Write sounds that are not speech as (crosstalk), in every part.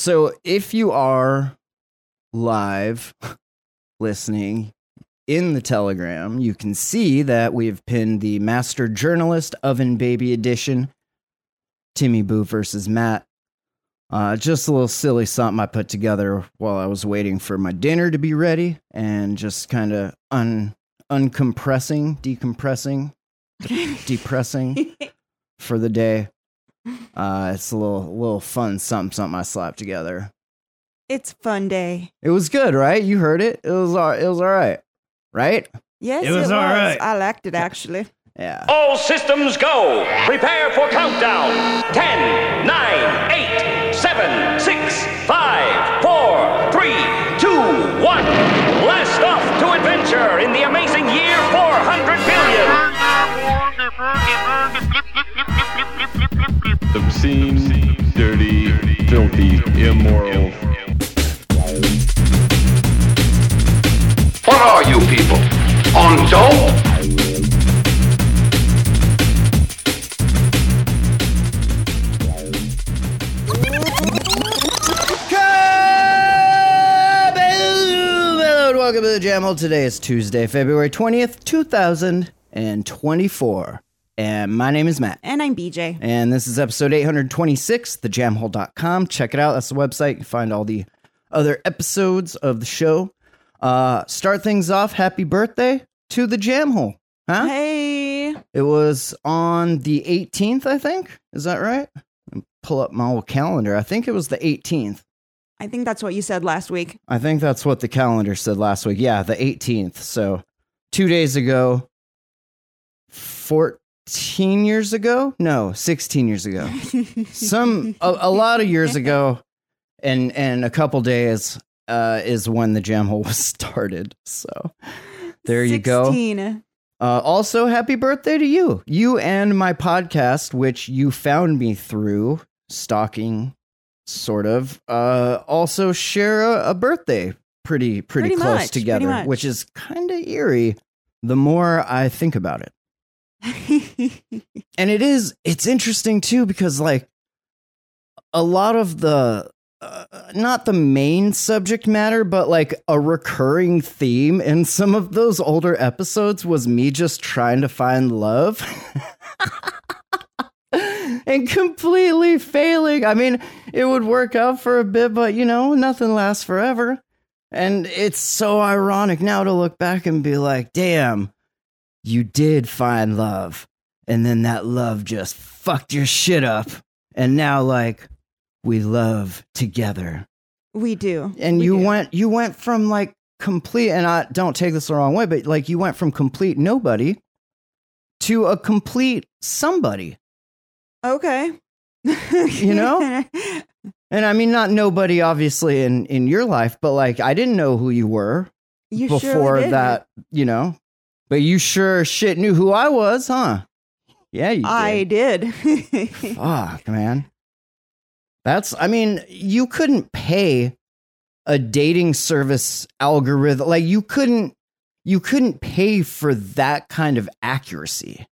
So if you are live (laughs) listening in the Telegram, you can see that we've pinned the Master Journalist Oven Baby Edition, Timmy Boo versus Matt. Uh, just a little silly something I put together while I was waiting for my dinner to be ready and just kind of un uncompressing, decompressing, (laughs) depressing (laughs) for the day. Uh, it's a little little fun something something I slapped together. It's fun day. It was good, right? You heard it. It was all, it was all right, right? Yes, It was all right. I liked it actually. Yeah. All systems go. Prepare for countdown. 10, 9, 8, 7, 6, 5, 4, 3, 2, 1. Blast off to adventure in the amazing year 400 billion. Obscene, dirty, filthy, immoral. What are you people? On dope? Hello and welcome to the Jam Hole. Today is Tuesday, February 20th, 2024. And my name is Matt. And I'm BJ. And this is episode 826, thejamhole.com. Check it out. That's the website. You can find all the other episodes of the show. Uh, start things off. Happy birthday to the Jam Hole. Huh? Hey. It was on the 18th, I think. Is that right? Pull up my old calendar. I think it was the 18th. I think that's what you said last week. I think that's what the calendar said last week. Yeah, the 18th. So two days ago, 14 years ago? No, 16 years ago. Some, a, a lot of years ago, and, and a couple days uh, is when the jam hole (laughs) was started. So there you go. 16. Uh, also, happy birthday to you. You and my podcast, which you found me through stalking, sort of, uh, also share a, a birthday pretty, pretty, Pretty close much, together, much. which is kind of eerie the more I think about it. (laughs) And it is, it's interesting too, because like a lot of the, uh, not the main subject matter, but like a recurring theme in some of those older episodes was me just trying to find love (laughs) and completely failing. I mean, it would work out for a bit, but you know, nothing lasts forever. And it's so ironic now to look back and be like, damn, you did find love. And then that love just fucked your shit up. And now, like, we love together we do. and We you do. went you went from like complete and I don't take this the wrong way, but like you went from complete nobody to a complete somebody. Okay. You know? (laughs) And I mean not nobody obviously in in your life, but like I didn't know who you were you before did. that, you know. But you sure shit knew who I was, huh? Yeah, you did. I did. (laughs) Fuck, man. That's, I mean, you couldn't pay a dating service algorithm. Like, you couldn't, you couldn't pay for that kind of accuracy,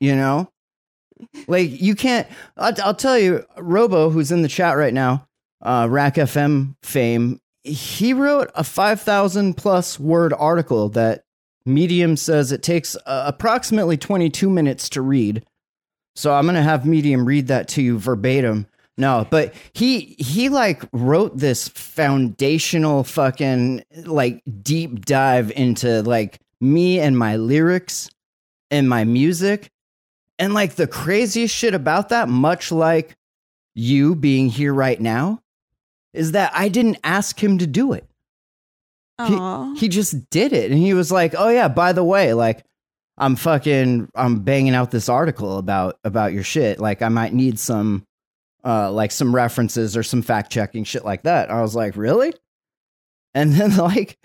you know? Like, you can't, I'll, I'll tell you, Robo, who's in the chat right now, uh, Rack FM fame, he wrote a 5,000 plus word article that Medium says it takes uh, approximately 22 minutes to read. So I'm gonna have Medium read that to you verbatim. No, but he he like wrote this foundational fucking like deep dive into like me and my lyrics and my music. And like the craziest shit about that, much like you being here right now, is that I didn't ask him to do it Aw. he just did it. And he was like oh yeah by the way like i'm fucking i'm banging out this article about about your shit. Like i might need some uh like some references or some fact checking shit like that. I was like really? And then (laughs) like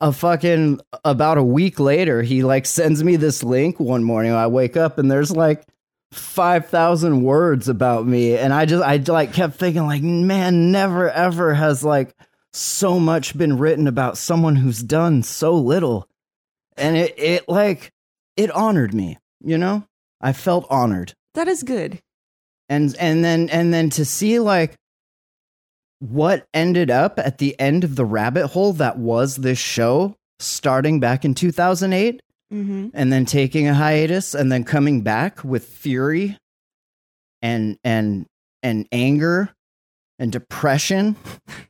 a fucking about a week later he like sends me this link one morning. I wake up and there's like 5000 words about me. And i just i like kept thinking like man never ever has like so much been written about someone who's done so little and it it like it honored me you know i felt honored that is good. and and then and then to see like what ended up at the end of the rabbit hole that was this show starting back in 2008 Mm-hmm. and then taking a hiatus and then coming back with fury and and and anger and depression (laughs)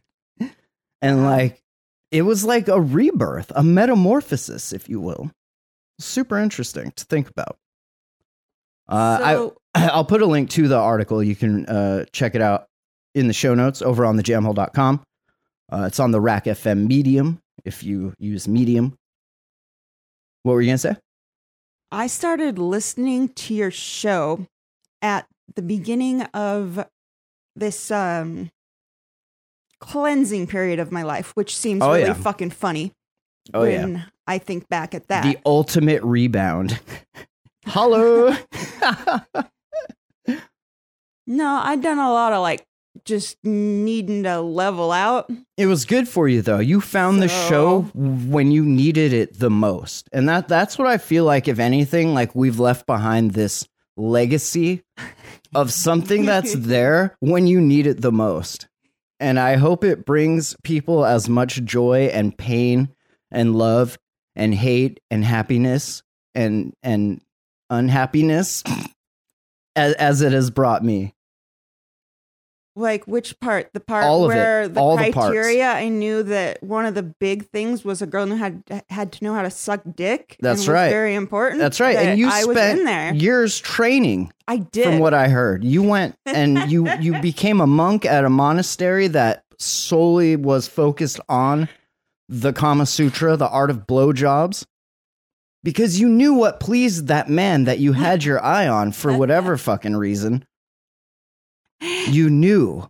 and like it was like a rebirth a metamorphosis if you will super interesting to think about uh, so, I, (clears throat) I'll put a link to the article. You can uh, check it out in the show notes over on thejamhole.com. Uh, it's on the Rack FM Medium if you use Medium. What were you going to say? I started listening to your show at the beginning of this um cleansing period of my life, which seems Oh, really yeah. fucking funny Oh, yeah. when I think back at that. The ultimate rebound. (laughs) Hello. (laughs) no, I'd done a lot of like just needing to level out. it was good for you though. You found the show when you needed it the most. And that that's what I feel like if anything like we've left behind this legacy of something that's (laughs) there when you need it the most. And I hope it brings people as much joy and pain and love and hate and happiness and and unhappiness as, as it has brought me. Like which part? The part All of it. where the All the parts. criteria I knew that one of the big things was a girl knew had had to know how to suck dick. and That's was right. Very important. That's right. that And you I was spent in there. years training I did. from what I heard. You went (laughs) and you you became a monk at a monastery that solely was focused on the Kama Sutra, the art of blowjobs. Because you knew what pleased that man that you had your eye on for (laughs) whatever fucking reason. You knew.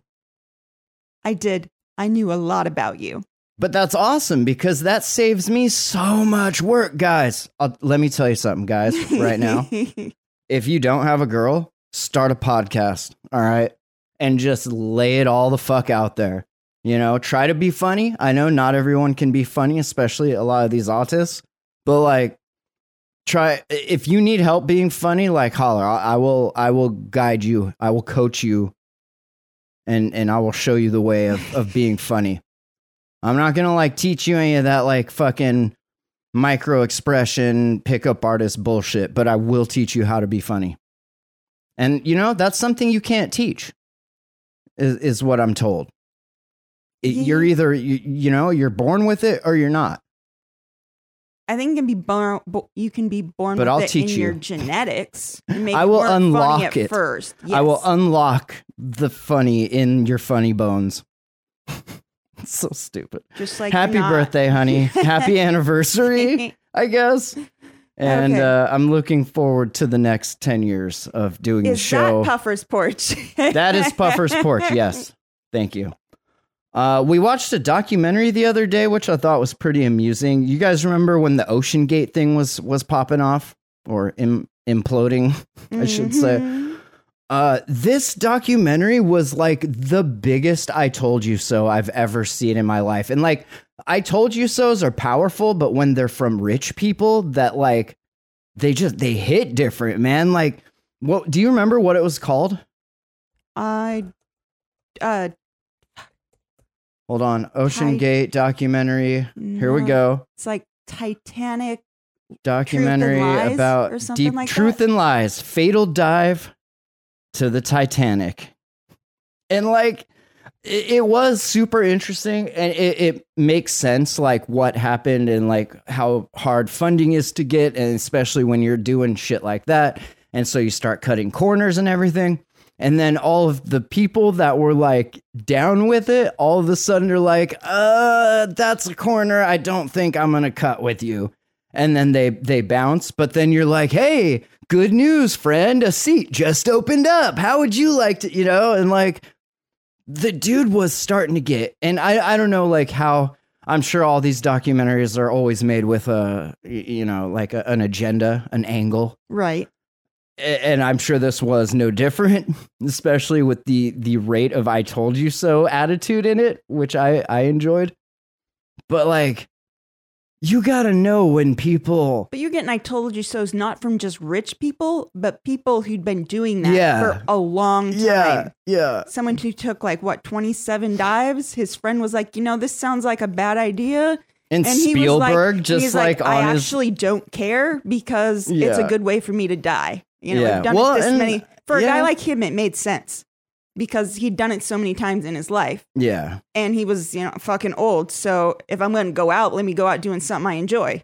I did. I knew a lot about you. But that's awesome because that saves me so much work, guys. I'll, let me tell you something, guys, right now. (laughs) if you don't have a girl, start a podcast, all right? And just lay it all the fuck out there. You know, try to be funny. I know not everyone can be funny, especially a lot of these autists, but like try if you need help being funny, like holler. I, I will I will guide you. I will coach you and and I will show you the way of of being funny. I'm not going to like teach you any of that like fucking micro expression pickup artist bullshit, but I will teach you how to be funny. And you know, that's something you can't teach. Is is what I'm told. It- You're either you, you know, you're born with it or you're not. I think you can be born. bo- You can be born But with I'll it teach in your you. genetics. I will unlock at it. first. I will unlock the funny in your funny bones. (laughs) So stupid. just like Happy not- birthday, honey. (laughs) Happy anniversary, I guess. And Okay. uh, I'm looking forward to the next 10 years of doing the show. that Puffer's porch? (laughs) That is Puffer's Porch. Yes. Thank you. Uh, we watched a documentary the other day, which I thought was pretty amusing. You guys remember when the OceanGate thing was was popping off or Im- imploding, I should say. Uh, this documentary was like the biggest I told you so I've ever seen in my life. And like, I told you so's are powerful, but when they're from rich people, that like, they just, they hit different, man. Like, what do you remember what it was called? I, uh, Hold on. Ocean Ti- Gate documentary. Here we go. It's like Titanic. Documentary about deep like truth that? and lies. Fatal dive to the Titanic. And like it, it was super interesting and it, it makes sense like what happened and like how hard funding is to get and especially when you're doing shit like that. And so you start cutting corners and everything. And then all of the people that were like down with it, all of a sudden are like, uh, that's a corner. I don't think I'm gonna cut with you. And then they they bounce, but then you're like, hey, good news, friend. A seat just opened up. How would you like to, you know? And like the dude was starting to get, and I I don't know like how I'm sure all these documentaries are always made with a, you know like a, an agenda, an angle Right. and I'm sure this was no different, (laughs) especially with the the rate of "I told you so" attitude in it, which I I enjoyed. But like, you gotta know when people But you're getting I told you so's not from just rich people, but people who'd been doing that Yeah. for a long time. yeah yeah Someone who took like what, 27 dives, his friend was like, you know, this sounds like a bad idea. and, Spielberg was just he's like, I on his actually don't care because it's a good way for me to die. You know, Yeah. I've done Well, it this and- many for a yeah. guy like him, it made sense because he'd done it so many times in his life, yeah and he was you know fucking old. So if I'm going to go out, let me go out doing something I enjoy.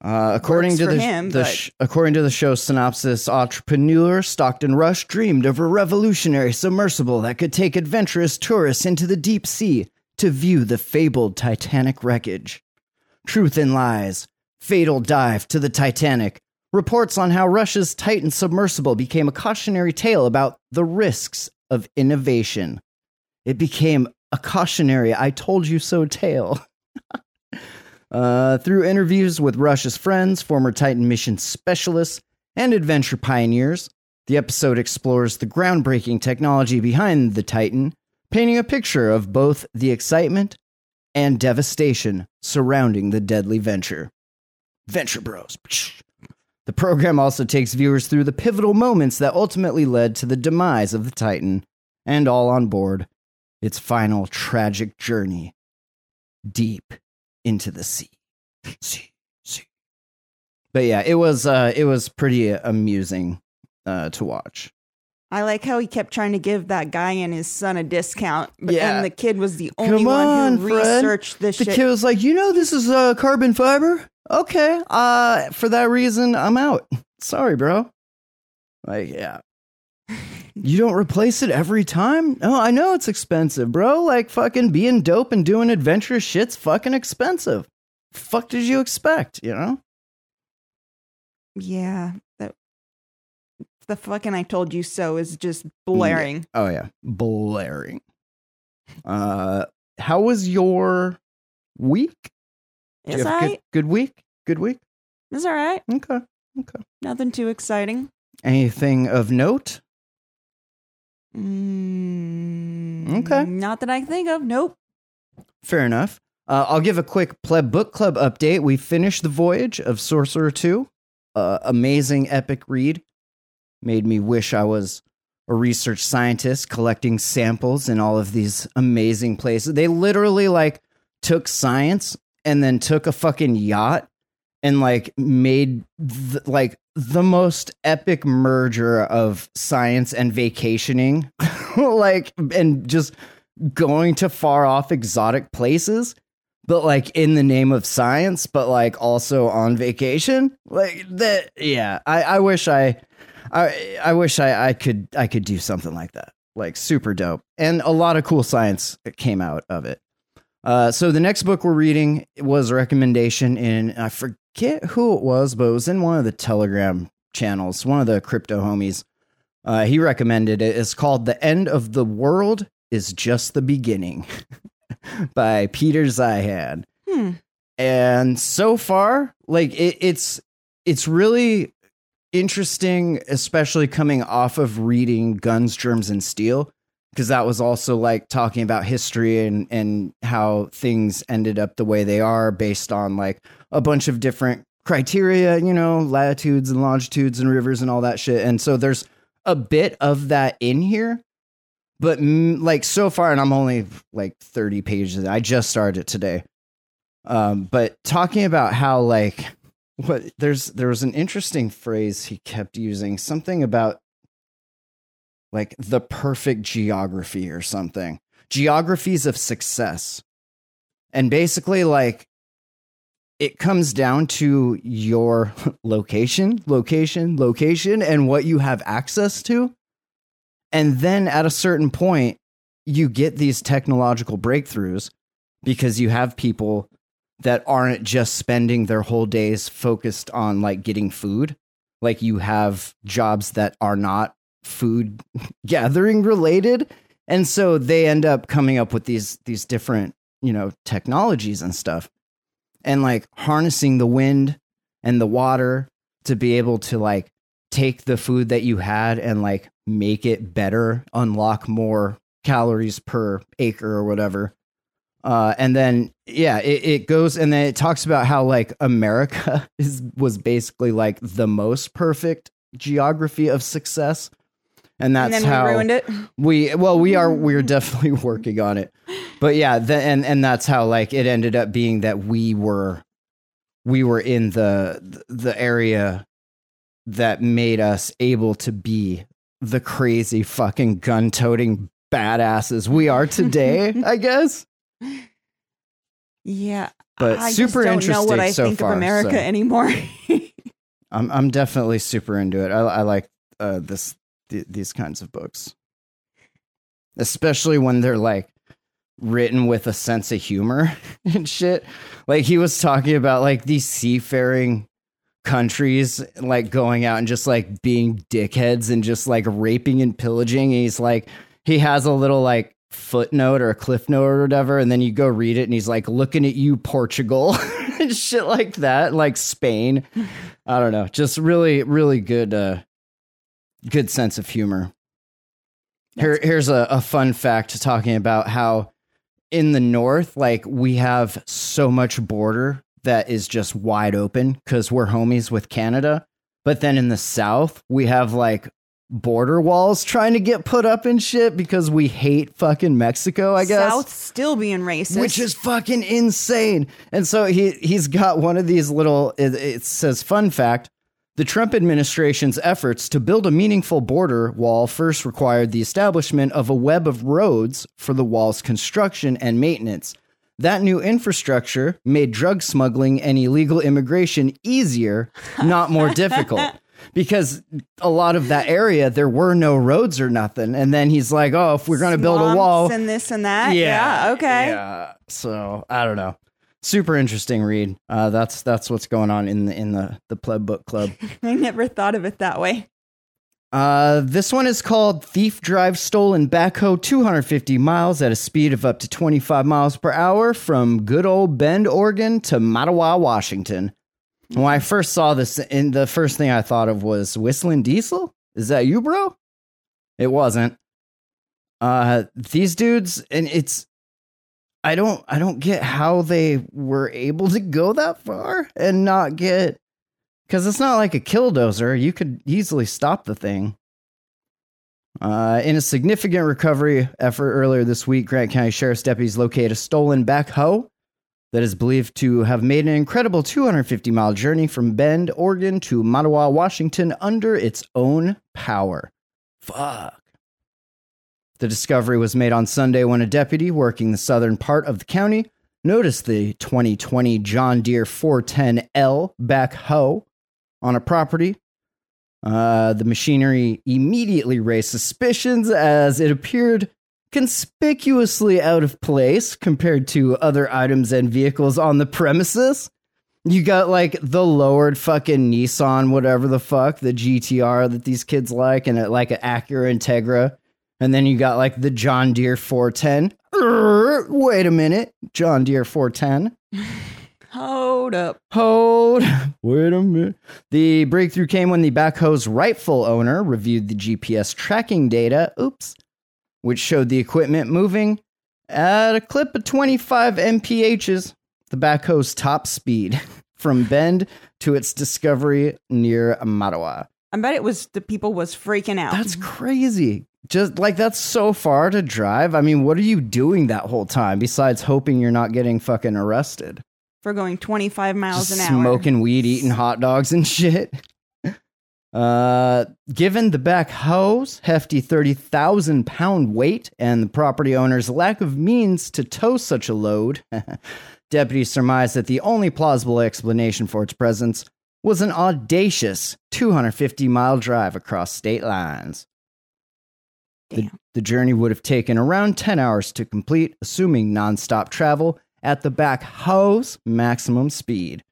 Uh, according Works to the, him, the sh- according to the show's synopsis, entrepreneur Stockton Rush dreamed of a revolutionary submersible that could take adventurous tourists into the deep sea to view the fabled Titanic wreckage. Truth and Lies, Fatal Dive to the Titanic, reports on how Rush's Titan submersible became a cautionary tale about the risks of innovation. It became a cautionary I told you so tale. (laughs) Uh, through interviews with Rush's friends, former Titan mission specialists, and adventure pioneers, the episode explores the groundbreaking technology behind the Titan, painting a picture of both the excitement and devastation surrounding the deadly venture. Venture Bros. The program also takes viewers through the pivotal moments that ultimately led to the demise of the Titan, and all on board its final tragic journey deep into the sea. Sea, sea. But yeah, it was uh it was pretty amusing uh to watch. I like how he kept trying to give that guy and his son a discount, but Yeah. then the kid was the only Come one on, who Fred. researched this The shit. The kid was like, "You know this is uh carbon fiber? Okay. Uh for that reason, I'm out. Sorry, bro." Like, yeah. (laughs) You don't replace it every time? No, I know it's expensive, bro. Like fucking being dope and doing adventurous shit's fucking expensive. Fuck did you expect, you know? yeah, that the fucking I told you so is just blaring. Oh yeah, blaring. Uh, how was your week? It's you have a good, good week. Good week. It's all right. Okay. Okay. Nothing too exciting. Anything of note? Mm, Okay. Not that I can think of. Nope. Fair enough. Uh, I'll give a quick pleb book club update. We finished the voyage of Sorcerer Two. Uh, amazing epic read. Made me wish I was a research scientist collecting samples in all of these amazing places. They literally like took science and then took a fucking yacht and like made th- like the most epic merger of science and vacationing (laughs) like and just going to far off exotic places but like in the name of science but like also on vacation. Like that yeah i i wish i i i wish i i could i could do something like that. Like super dope. And a lot of cool science came out of it uh, so the next book we're reading was a recommendation in I forget who it was, but it was in one of the Telegram channels, one of the crypto homies. Uh, he recommended it. It's called "The End of the World Is Just the Beginning" (laughs) by Peter Zeihan. Hmm. And so far, like it, it's it's really interesting, especially coming off of reading Guns, Germs, and Steel because that was also like talking about history and and how things ended up the way they are based on like a bunch of different criteria, you know, latitudes and longitudes and rivers and all that shit. And so there's a bit of that in here. But mm, like so far and I'm only like 30 pages. I just started it today. Um but talking about how like what there's there was an interesting phrase he kept using something about like the perfect geography or something. Geographies of success. And basically, like, it comes down to your (laughs) location, location, location, and what you have access to. And then at a certain point, you get these technological breakthroughs because you have people that aren't just spending their whole days focused on like getting food. Like you have jobs that are not food (laughs) gathering related and so they end up coming up with these these different you know technologies and stuff and like harnessing the wind and the water to be able to like take the food that you had and like make it better unlock more calories per acre or whatever Uh, and then yeah, it, it goes and then it talks about how like America (laughs) is was basically like the most perfect geography of success. And that's and how we ruined it. we well we are we're (laughs) definitely working on it but yeah the, and and that's how like it ended up being that we were we were in the the area that made us able to be the crazy fucking gun toting badasses we are (laughs) today i guess Yeah. But I super don't know what interesting I so think far, of America so. anymore. (laughs) i'm i'm definitely super into it i, I like uh this th- these kinds of books especially when they're like written with a sense of humor (laughs) and shit. Like he was talking about like these seafaring countries like going out and just like being dickheads and just like raping and pillaging. And he's like he has a little like footnote or a cliff note or whatever and then you go read it and he's like looking at you Portugal (laughs) and shit like that like Spain I don't know just really really good uh good sense of humor here, here's a, a fun fact talking about how in the north, like we have so much border that is just wide open because we're homies with Canada. But then in the south, we have like border walls trying to get put up and shit because we hate fucking Mexico, I guess. South still being racist. Which is fucking insane. And so he he's got one of these little it, it says fun fact the Trump administration's efforts to build a meaningful border wall first required the establishment of a web of roads for the wall's construction and maintenance. That new infrastructure made drug smuggling and illegal immigration easier, not more (laughs) difficult. Because a lot of that area, there were no roads or nothing. And then he's like, oh, if we're going to build a wall. and this and that. Yeah. okay. Yeah. So I don't know. Super interesting read. Uh, that's that's what's going on in the in the the pleb book club. (laughs) I never thought of it that way. Uh, this one is called Thief Drive Stolen Backhoe 250 miles at a speed of up to 25 miles per hour from good old Bend, Oregon to Mattawa, Washington. When I first saw this, in the first thing I thought of was Whistling Diesel. Is that you, bro? It wasn't. Uh, these dudes, and it's, I don't, I don't get how they were able to go that far and not get because it's not like a killdozer. You could easily stop the thing. Uh, in a significant recovery effort earlier this week, Grant County Sheriff's deputies located a stolen backhoe that is believed to have made an incredible 250 mile journey from Bend, Oregon to Mattawa, Washington under its own power. Fuck. The discovery was made on Sunday when a deputy working the southern part of the county noticed the 2020 John Deere 410L backhoe on a property. Uh, the machinery immediately raised suspicions as it appeared conspicuously out of place compared to other items and vehicles on the premises. You got like the lowered fucking Nissan, whatever the fuck, the GTR that these kids like, and like an Acura Integra. And then you got like the John Deere 410. Err, wait a minute. John Deere 410. (laughs) Hold up. Hold. Wait a minute. The breakthrough came when the backhoe's rightful owner reviewed the GPS tracking data, oops, which showed the equipment moving at a clip of 25 mphs, the backhoe's top speed (laughs) from Bend to its discovery near Mattawa. I bet it was the people was freaking out. That's crazy. Just like that's so far to drive. I mean, what are you doing that whole time besides hoping you're not getting fucking arrested? for going 25 miles Just an hour. smoking weed, eating hot dogs and (laughs) shit. Uh, given the back backhoe's hefty 30,000 pound weight and the property owner's lack of means to tow such a load, (laughs) deputies surmised that the only plausible explanation for its presence was an audacious 250 mile drive across state lines. The, the journey would have taken around 10 hours to complete, assuming nonstop travel at the back backhoe's maximum speed.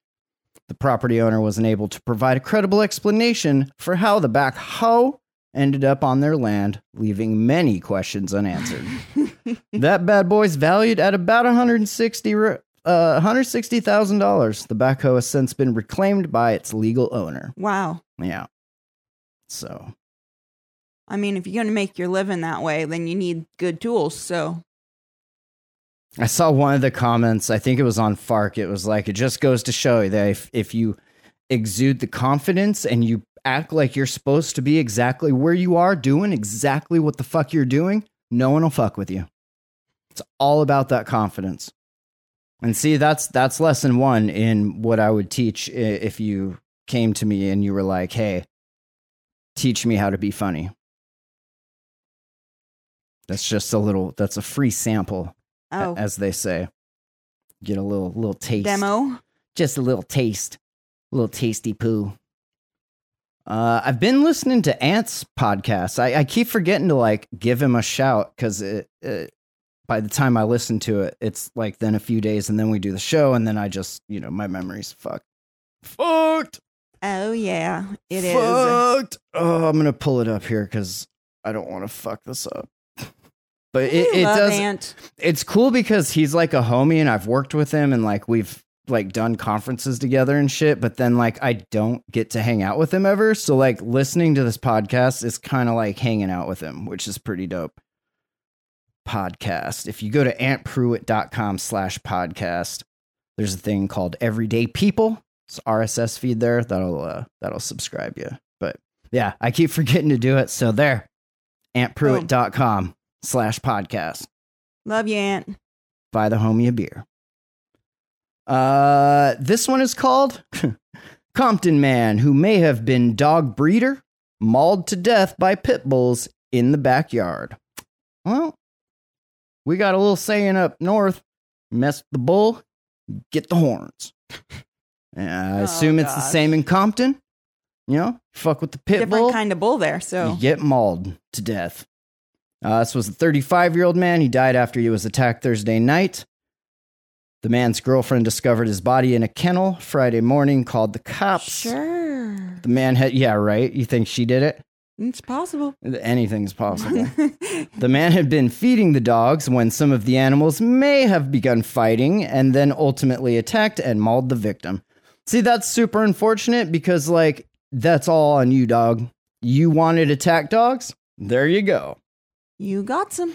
The property owner wasn't able to provide a credible explanation for how the backhoe ended up on their land, leaving many questions unanswered. (laughs) that bad boy's valued at about 160 ro- uh, $160,000. The backhoe has since been reclaimed by its legal owner. Wow. Yeah. So, I mean, if you're going to make your living that way, then you need good tools. So I saw one of the comments. I think it was on Fark. It was like, it just goes to show you that if, if you exude the confidence and you act like you're supposed to be exactly where you are, doing exactly what the fuck you're doing, no one will fuck with you. It's all about that confidence. And see, that's that's lesson one in what I would teach if you came to me and you were like, "Hey, teach me how to be funny." That's just a little. That's a free sample, a- Oh, as they say. Get a little little taste demo. just a little taste, a little tasty poo. Uh, I've been listening to Ant's podcast. I, I keep forgetting to like give him a shout because it, it, by the time I listen to it, it's like then a few days and then we do the show and then I just you know my memory's fucked. Fucked. Oh yeah, it is. fucked. Oh, I'm gonna pull it up here because I don't want to fuck this up. But it, it does Ant. it's cool because he's like a homie and I've worked with him and like we've like done conferences together and shit, but then like I don't get to hang out with him ever. So like listening to this podcast is kind of like hanging out with him, which is pretty dope. Podcast. If you go to antpruitt.com slash podcast, there's a thing called Everyday People. It's RSS feed there. That'll uh, that'll subscribe you. But yeah, I keep forgetting to do it. So there. Antpruitt.com slash podcast Love you, Ant. buy the homie a beer. Uh, this one is called (laughs) Compton Man Who May Have Been Dog Breeder, Mauled to Death by Pit Bulls in the Backyard. Well, we got a little saying up north mess the bull, get the horns. (laughs) And I Oh, assume it's the same in Compton. You know, fuck with the pit Different bull kind of bull there. So you get mauled to death. Uh, this was a 35 year old man. He died after he was attacked Thursday night. The man's girlfriend discovered his body in a kennel Friday morning, called the cops. sure, The man had, yeah, right. You think she did it? it's possible. Anything's possible. (laughs) the man had been feeding the dogs when some of the animals may have begun fighting and then ultimately attacked and mauled the victim. See, that's super unfortunate because, like, that's all on you, dog. You wanted attack dogs? There you go. You got some.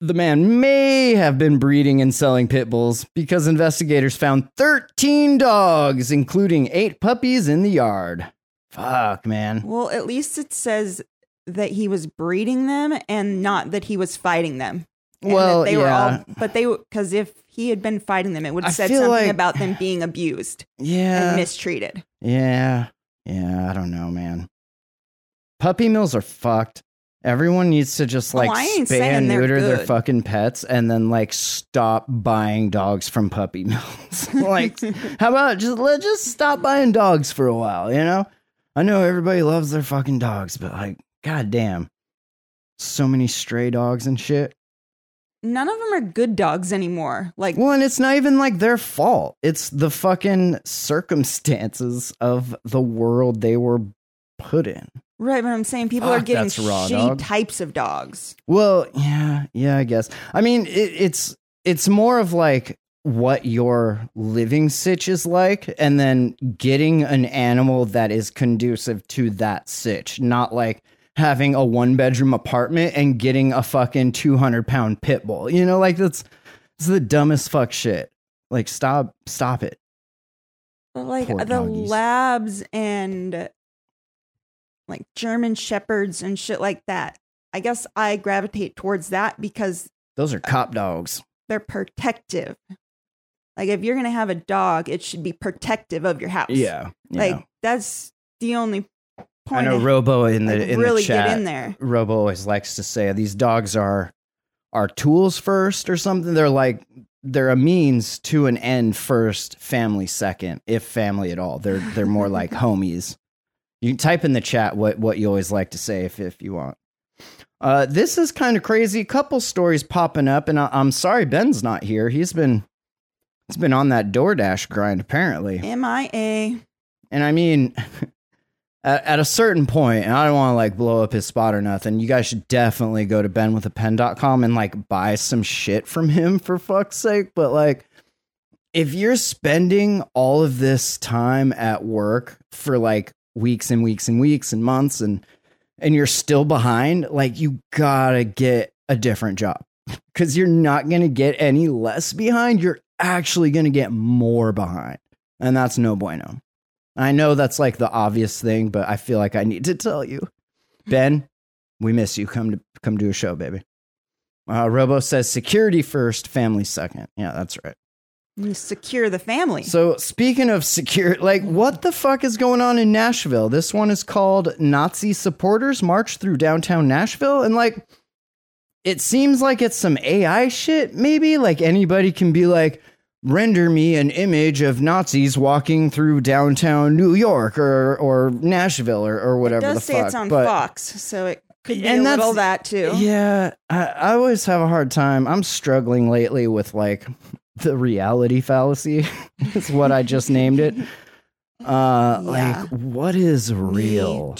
The man may have been breeding and selling pit bulls because investigators found 13 dogs, including eight puppies in the yard. Fuck, man. Well, at least it says that he was breeding them and not that he was fighting them. And Well, they were all, but they because if he had been fighting them, it would have said something like- about them being abused Yeah. and mistreated. Yeah. Yeah, I don't know, man. Puppy mills are fucked. Everyone needs to just Oh, like ain't spay and neuter their fucking pets and then like stop buying dogs from puppy (laughs) mills. (laughs) like how about just let just stop buying dogs for a while, you know? I know everybody loves their fucking dogs, but like goddamn. So many stray dogs and shit. None of them are good dogs anymore. Like Well, and it's not even like their fault. It's the fucking circumstances of the world they were put in. Right, but I'm saying people are ah, getting that's raw, shitty dog. types of dogs. Well, yeah, yeah, I guess. I mean, it, it's it's more of like what your living sitch is like, and then getting an animal that is conducive to that sitch, not like having a one bedroom apartment and getting a fucking two hundred pound pit bull. You know, like that's it's the dumbest fuck shit. Like, stop, stop it. But like Poor the doggies. labs and like German shepherds and shit like that. I guess I gravitate towards that because Those are uh, cop dogs. they're protective. Like if you're gonna have a dog, it should be protective of your house. Yeah, Like that's the only I point. know of- Robo in the in really the chat. get in there. Robo always likes to say these dogs are are tools first or something. They're like they're a means to an end first, family second, if family at all. They're they're more like (laughs) homies. You can type in the chat what what you always like to say if if you want. Uh, this is kind of crazy. A couple stories popping up, and I, I'm sorry Ben's not here. He's been he's been on that DoorDash grind apparently. MIA. And I mean, (laughs) at, at a certain point, and I don't want to like blow up his spot or nothing, you guys should definitely go to benwithapen.com and like buy some shit from him for fuck's sake. But like, if you're spending all of this time at work for like weeks and weeks and weeks and months and and you're still behind, like you gotta get a different job. (laughs) because you're not to get any less behind. You're actually to get more behind. And that's no bueno. I know that's like the obvious thing, but I feel like I need to tell you. Ben, we miss you. Come to come do a show, baby. Uh, Robo says security first, family second. Yeah, that's right. You secure the family. So speaking of secure, like what the fuck is going on in Nashville? This one is called Nazi supporters march through downtown Nashville, and like it seems like it's some AI shit. Maybe like anybody can be like, render me an image of Nazis walking through downtown New York or or Nashville or, or whatever it the does say fuck. it's on but- Fox, so it could be And a little that too. Yeah, I, I always have a hard time. I'm struggling lately with like the reality fallacy. (laughs) is what I just named it. (laughs) Uh, Yeah. like what is real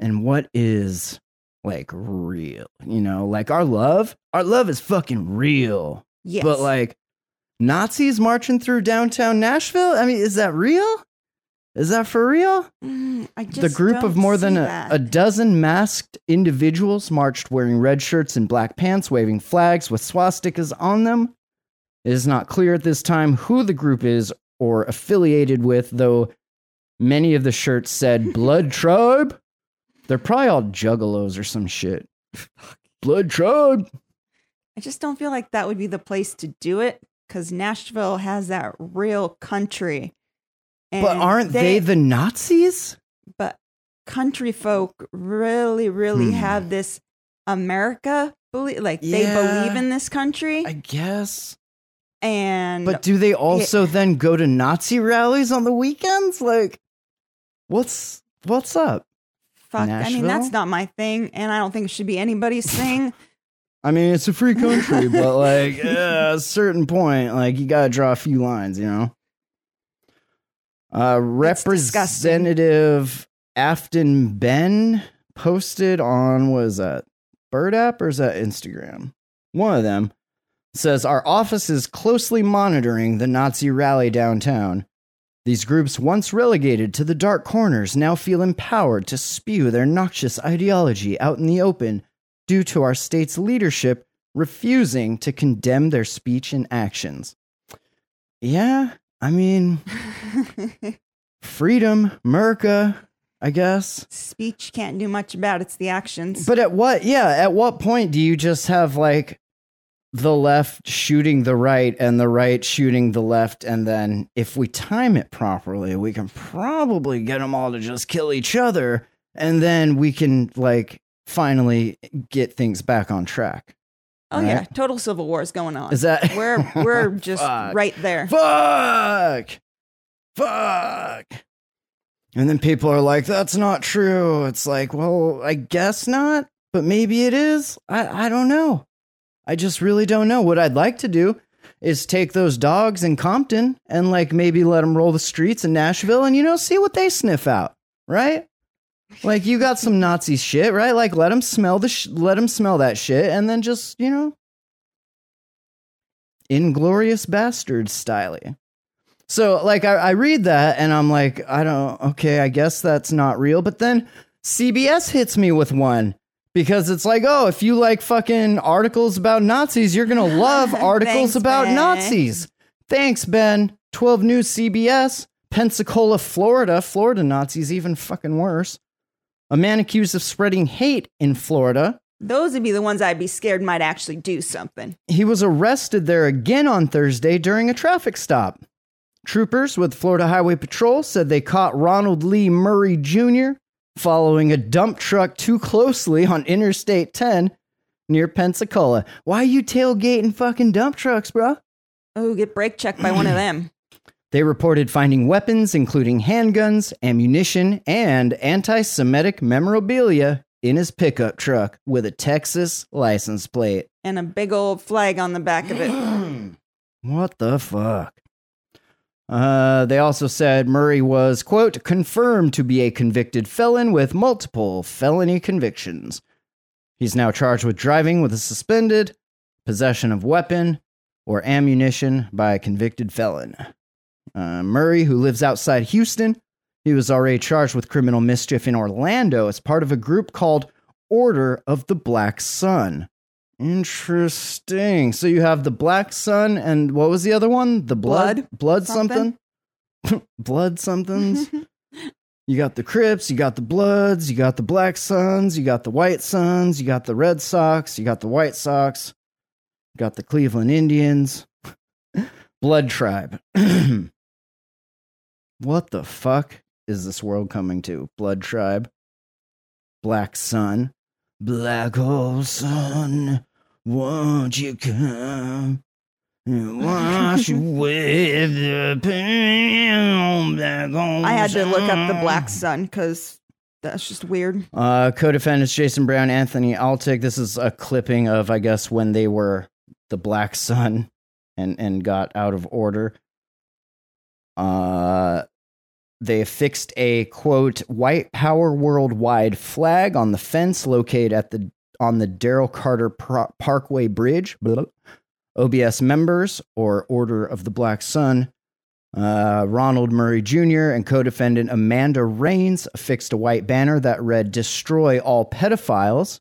and what is like real? You know, like our love, our love is fucking real. Yes. But like Nazis marching through downtown Nashville. I mean, is that real? Is that for real? Mm, I just the group of more than a, a dozen masked individuals marched wearing red shirts and black pants, waving flags with swastikas on them. It is not clear at this time who the group is or affiliated with, though many of the shirts said (laughs) Blood Tribe. They're probably all juggalos or some shit. Blood Tribe. I just don't feel like that would be the place to do it because Nashville has that real country. But aren't they, the Nazis? But country folk really, really Hmm. have this America believe, like Yeah. they believe in this country, I guess. And But do they also then go to Nazi rallies on the weekends? Like, what's what's up? fuck, I mean that's not my thing, and I don't think it should be anybody's thing. (laughs) I mean, it's a free country, (laughs) but like at a certain point, like you gotta draw a few lines, you know. Uh, Representative Aftyn Behn posted on was that Bird app or is that Instagram? One of them says our office is closely monitoring the Nazi rally downtown. These groups, once relegated to the dark corners, now feel empowered to spew their noxious ideology out in the open due to our state's leadership refusing to condemn their speech and actions. Yeah, I mean, (laughs) freedom, Merca, I guess. Speech can't do much about it's the actions. But at what, yeah, at what point do you just have like the left shooting the right and the right shooting the left? And then if we time it properly, we can probably get them all to just kill each other. And then we can like finally get things back on track. oh right. yeah, total civil war is going on. Is that (laughs) we're we're (laughs) just right there. fuck fuck and then people are like that's not true it's like well i guess not but maybe it is i i don't know i just really don't know. What i'd like to do is take those dogs in compton and like maybe let them roll the streets in nashville and you know see what they sniff out right? Like you got some nazi shit right? Like let them smell the sh- let them smell that shit and then just you know inglorious bastard styly so like I, I read that and i'm like i don't okay i guess that's not real. But then cbs hits me with one because it's like oh if you like fucking articles about nazis you're gonna (laughs) love articles Thanks, about Ben. nazis thanks ben 12 news cbs pensacola florida florida nazis even fucking worse a man accused of spreading hate in florida Those would be the ones I'd be scared might actually do something. he was arrested there again on Thursday during a traffic stop. Troopers with Florida Highway Patrol said they caught Ronald Lee Murray Jr. following a dump truck too closely on Interstate 10 near Pensacola. Why you tailgating fucking dump trucks, bro? Oh, get brake checked by one of them. (clears throat) (laughs) They reported finding weapons, including handguns, ammunition, and anti Semitic memorabilia in his pickup truck with a Texas license plate. And a big old flag on the back of it. (clears throat) what the fuck? Uh, they also said Murray was, quote, confirmed to be a convicted felon with multiple felony convictions. He's now charged with driving with a suspended, possession of weapon, or ammunition by a convicted felon. Uh, Murray, who lives outside Houston, he was already charged with criminal mischief in Orlando as part of a group called Order of the Black Sun, Interesting. So you have the Black Sun and what was the other one? The Blood? Blood Blood something? (laughs) blood somethings. (laughs) you got the Crips, you got the Bloods, you got the Black Suns, you got the White Suns, you got the Red Sox, you got the White Sox, you got the Cleveland Indians. (laughs) Blood Tribe. (clears throat) what the fuck is this world coming to? Blood Tribe. Black Sun. Black hole sun, won't you come and wash away the pain? Black hole I had to look up the sun. Black Sun because that's just weird. Uh, co-defendants Jason Brown, Anthony Altig. This is a clipping of, I guess, when they were the Black (laughs) Sun and and got out of order. Uh, they affixed a quote white power worldwide flag on the fence located at the on the Daryl Carter Pro- Parkway Bridge. Blah. OBS members or Order of the Black Sun uh, Ronald Murray Jr. and co defendant Amanda Rains affixed a white banner that read, Destroy all pedophiles.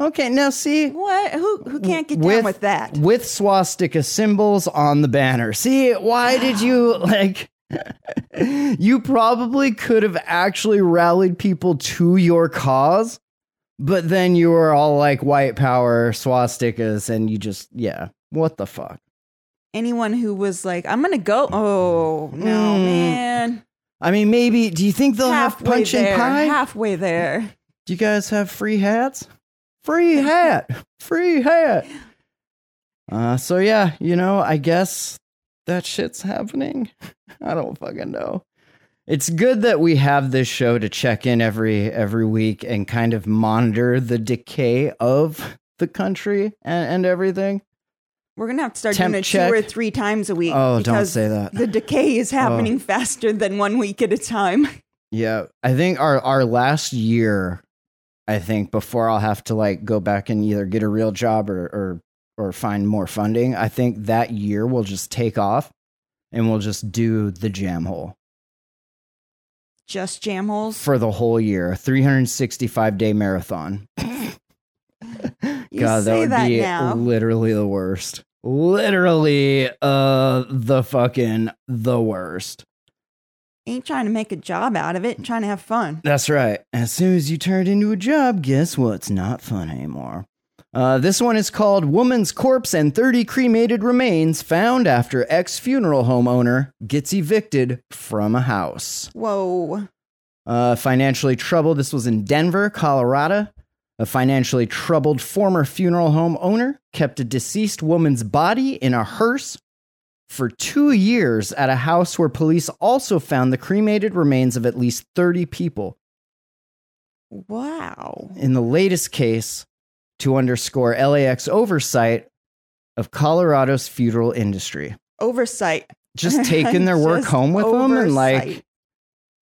Okay, now see, What? Who who can't get With- down with that? with swastika symbols on the banner. See, why did you like? (laughs) you probably could have actually rallied people to your cause, but then you were all like white power swastikas, and you just yeah, what the fuck? Anyone who was like, I'm gonna go. Oh no, Mm. man! I mean, maybe. Do you think they'll have punch there. and pie? Halfway there. Do you guys have free hats? Free hat. Free hat. Uh so yeah, you know, I guess that shit's happening. (laughs) I don't fucking know. It's good that we have this show to check in every every week and kind of monitor the decay of the country and, and everything. We're gonna have to start Temp doing it check. two or three times a week. Oh, don't say that. The decay is (laughs) oh. happening faster than one week at a time. (laughs) Yeah, I think our our last year, I think before I'll have to like go back and either get a real job or or or find more funding. I think that year will just take off, and we'll just do the jam hole Just jam holes. for the whole year, three hundred sixty five day marathon. (laughs) (laughs) You God, that would that be now. literally the worst. Literally, uh, the fucking the worst. Ain't trying to make a job out of it. Trying to have fun. That's right. As soon as you turn it into a job, guess what's not fun anymore? Uh, this one is called Woman's Corpse and 30 Cremated Remains Found After Ex Funeral Home Owner Gets Evicted from a House. Whoa. Uh, financially troubled. This was in Denver, Colorado. A financially troubled former funeral home owner kept a deceased woman's body in a hearse for two years at a house where police also found the cremated remains of at least 30 people. Wow. In the latest case, to underscore LAX oversight of Colorado's funeral industry. Oversight. Just (laughs) taking their work home with them and like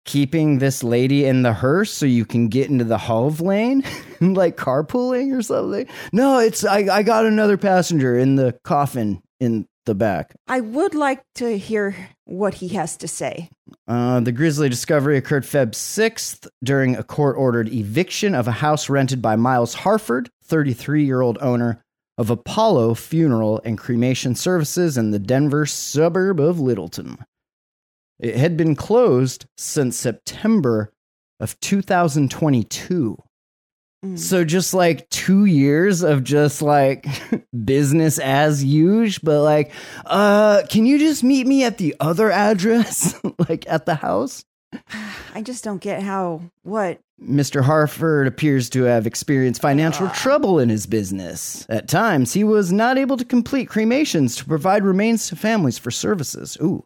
keeping this lady in the hearse so you can get into the HOV lane, (laughs) like carpooling or something. No, it's I, I got another passenger in the coffin in the back. I would like to hear what he has to say. Uh, the grisly discovery occurred Feb 6th during a court ordered eviction of a house rented by Miles Harford, 33 year old owner of Apollo Funeral and Cremation Services in the Denver suburb of Littleton. It had been closed since September of 2022. Mm. So just like two years of just like (laughs) business as usual, but like, uh, can you just meet me at the other address, (laughs) like at the house? (sighs) I just don't get how what Mr. Harford appears to have experienced financial ah. trouble in his business. At times, he was not able to complete cremations to provide remains to families for services. Ooh.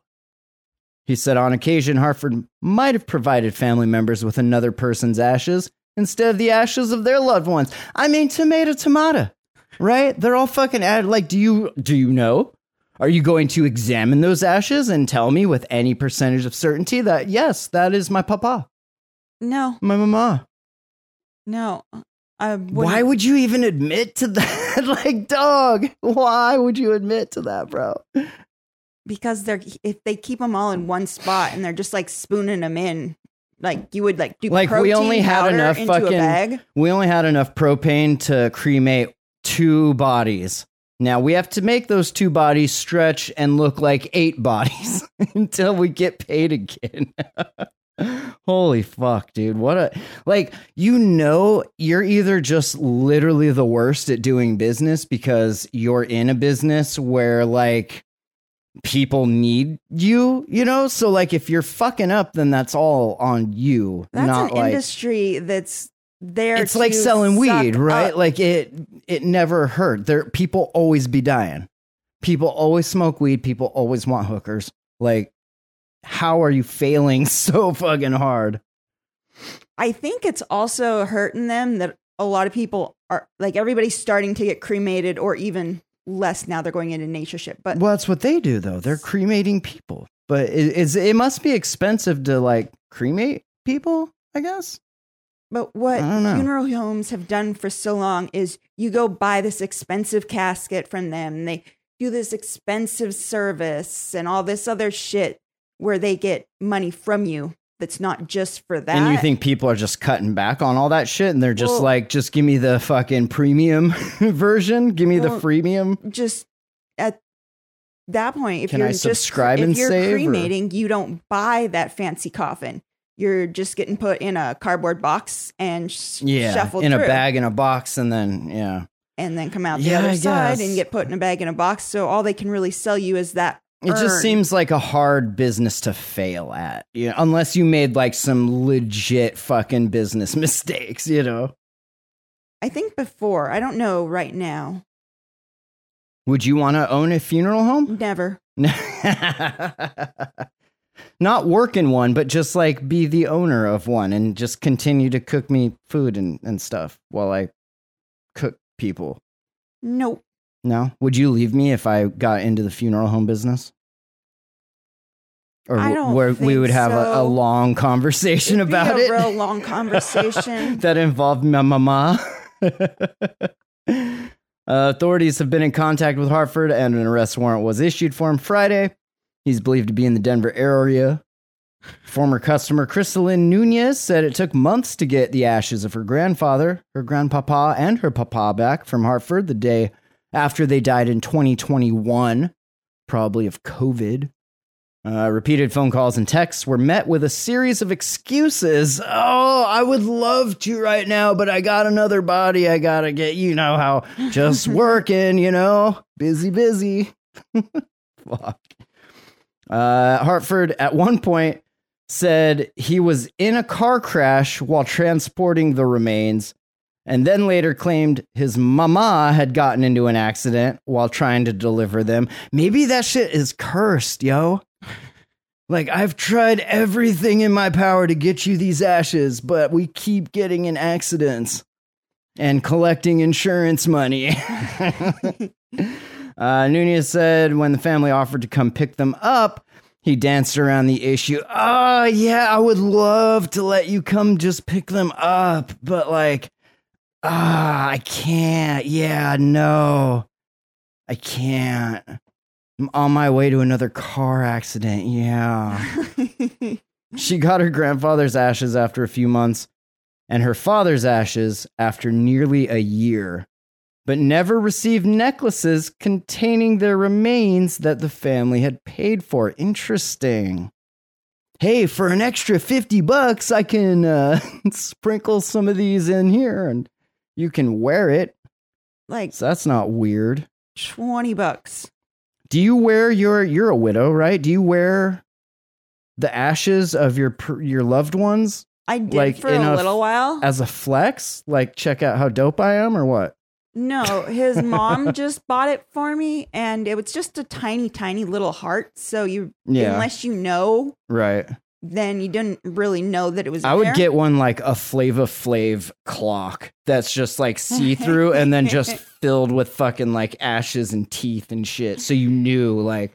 He said on occasion, Harford might have provided family members with another person's ashes instead of the ashes of their loved ones. I mean, tomato, tomato, right? They're all fucking ad. Like, do you do you know? Are you going to examine those ashes and tell me with any percentage of certainty that yes, that is my papa, no, my mama? no. I Why would you even admit to (laughs) that? like, dog, why would you admit to that, bro? because they're if they keep them all in one spot and they're just like spooning them in, like you would like do Like, we only had enough fucking- We only had enough propane to cremate two bodies. Now we have to make those two bodies stretch and look like eight bodies (laughs) until we get paid again. (laughs) Holy fuck, dude. What a like you know you're either just literally the worst at doing business because you're in a business where like people need you, you know? So like if you're fucking up then that's all on you, That's not an like industry that's there. it's like selling weed, right? up- Like it it never hurt. There people always be dying. People always smoke weed, people always want hookers. Like how are you failing (laughs) so fucking hard? I think it's also hurting them that a lot of people are like everybody's starting to get cremated or even less now they're going into natuureship. But Well, that's what they do though. They're cremating people. But it, it must be expensive to like cremate people, I guess. But what I don't know. funeral homes have done for so long is you go buy this expensive casket from them. and They do this expensive service and all this other shit where they get money from you that's not just for that. And you think people are just cutting back on all that shit and they're just Well- like, just give me the fucking premium (laughs) version. Give me the Well, freemium. just at that point, if Can you're I just subscribe if you're save, or- cremating, you don't buy that fancy coffin. You're just getting put in a cardboard box and sh- Yeah. shuffled In a bag in a box and then yeah. and then come out the Yeah, other I side guess. and get put in a bag in a box. So all they can really sell you is that. It just seems like a hard business to fail at. You know, unless you made like some legit fucking business (laughs) mistakes, you know. I think before. I don't know right now. Would you want to own a funeral home? Never. (laughs) Not work in one, but just like be the owner of one and just continue to cook me food and, and stuff while I cook people. Nope. No? Would you leave me if I got into the funeral home business? Or I don't where we would have a, a long conversation about It'd about a it real long (laughs) conversation. that involved my mama. (laughs) uh, authorities have been in contact with Harford, and an arrest warrant was issued for him Friday. He's believed to be in the Denver area. Former customer Crystalline Nunez said it took months to get the ashes of her grandfather, her grandpapa, and her papa back from Harford the day after they died in 2021, probably of COVID. Uh, repeated phone calls and texts were met with a series of excuses. Oh, I would love to right now, but I got another body. I gotta get, you know, how just (laughs) working, you know, busy, busy. (laughs) Fuck. Uh, Harford at one point said he was in a car crash while transporting the remains, and then later claimed his mama had gotten into an accident while trying to deliver them. Maybe that shit is cursed, yo. Like, I've tried everything in my power to get you these ashes, but we keep getting in accidents and collecting insurance money. (laughs) uh, Nunez said when the family offered to come pick them up, he danced around the issue. Oh, yeah, I would love to let you come just pick them up, but like, ah, I can't. Yeah, no, I can't. I'm on my way to another car accident. Yeah. (laughs) she got her grandfather's ashes after a few months and her father's ashes after nearly a year, but never received necklaces containing their remains that the family had paid for. Interesting. Hey, for an extra 50 bucks, I can uh, (laughs) sprinkle some of these in here and you can wear it. like So that's not weird. 20 bucks. Do you wear your you're a widow, right? Do you wear the ashes of your your loved ones I did Like, for a a- little while. as a flex? Like check out how dope I am or what? No, his (laughs) mom just bought it for me, and it was just a tiny, tiny little heart. So you, Yeah. unless you know, Right. then you didn't really know that it was. I would there. get one like a Flava Flav clock that's just like see through and then just (laughs) filled with fucking like ashes and teeth and shit. So you knew like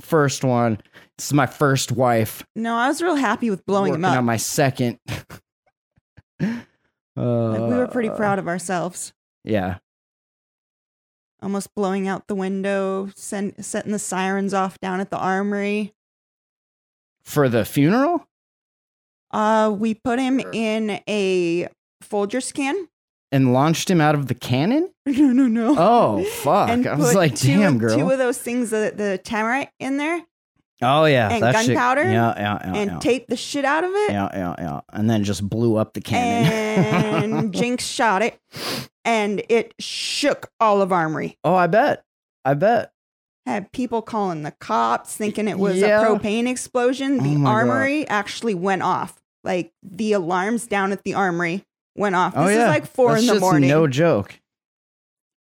first one. This is my first wife. No, I was real happy with blowing him up. on my second. like, we were pretty Uh, proud of ourselves. Yeah. Almost blowing out the window, send, setting the sirens off down at the armory. For the funeral? Uh, we put him in a Folgers can and launched him out of the cannon? (laughs) No, no, no. Oh fuck! and I was like, two, damn, girl. two of those things, the, the Tannerite in there, oh yeah, and gunpowder, Yeah, yeah, yeah. and yeah. taped the shit out of it. Yeah, yeah, yeah. And then just blew up the cannon. And (laughs) Jinx shot it, and it shook all of Armory. oh, I bet. I bet. Had people calling the cops, thinking it was Yeah. a propane explosion. Oh The God. armory actually went off. Like the alarms down at the armory went off. Oh, this oh yeah, is like four That's in the just morning. No joke.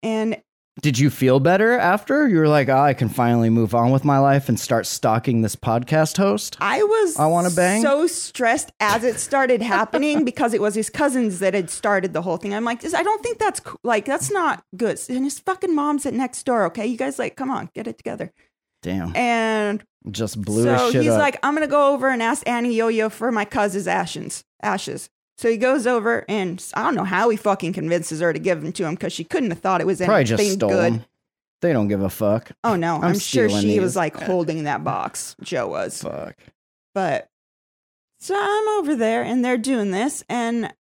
and Did you feel better after? You were like, oh, I can finally move on with my life and start stalking this podcast host. I was I wanna bang? so stressed as it started happening (laughs) because it was his cousins that had started the whole thing. I'm like, I don't think that's co- like that's not good. And his fucking mom's at next door. Okay, you guys like, come on, get it together. Damn, And just blew so his shit he's up. like, I'm gonna go over and ask Annie Yo Yo for my cousin's ashes. Ashes. So he goes over and I don't know how he fucking convinces her to give them to him because she couldn't have thought it was Probably anything just stole good. them. They don't give a fuck. Oh no, I'm, I'm sure she these. was like holding that box. Joe was. Fuck. But so I'm over there and they're doing this. And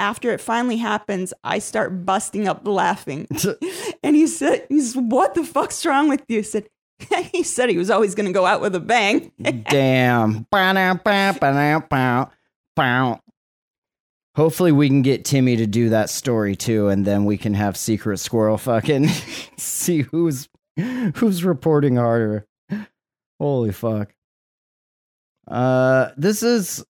after it finally happens, I start busting up laughing. (laughs) and he said, he's, what the fuck's wrong with you? I said, (laughs) he said he was always going to go out with a bang. Damn. Ba-da, ba, ba-da, ba, ba. Hopefully we can get Timmy to do that story too, and then we can have Secret Squirrel fucking (laughs) see who's who's reporting harder. Holy fuck. Uh this is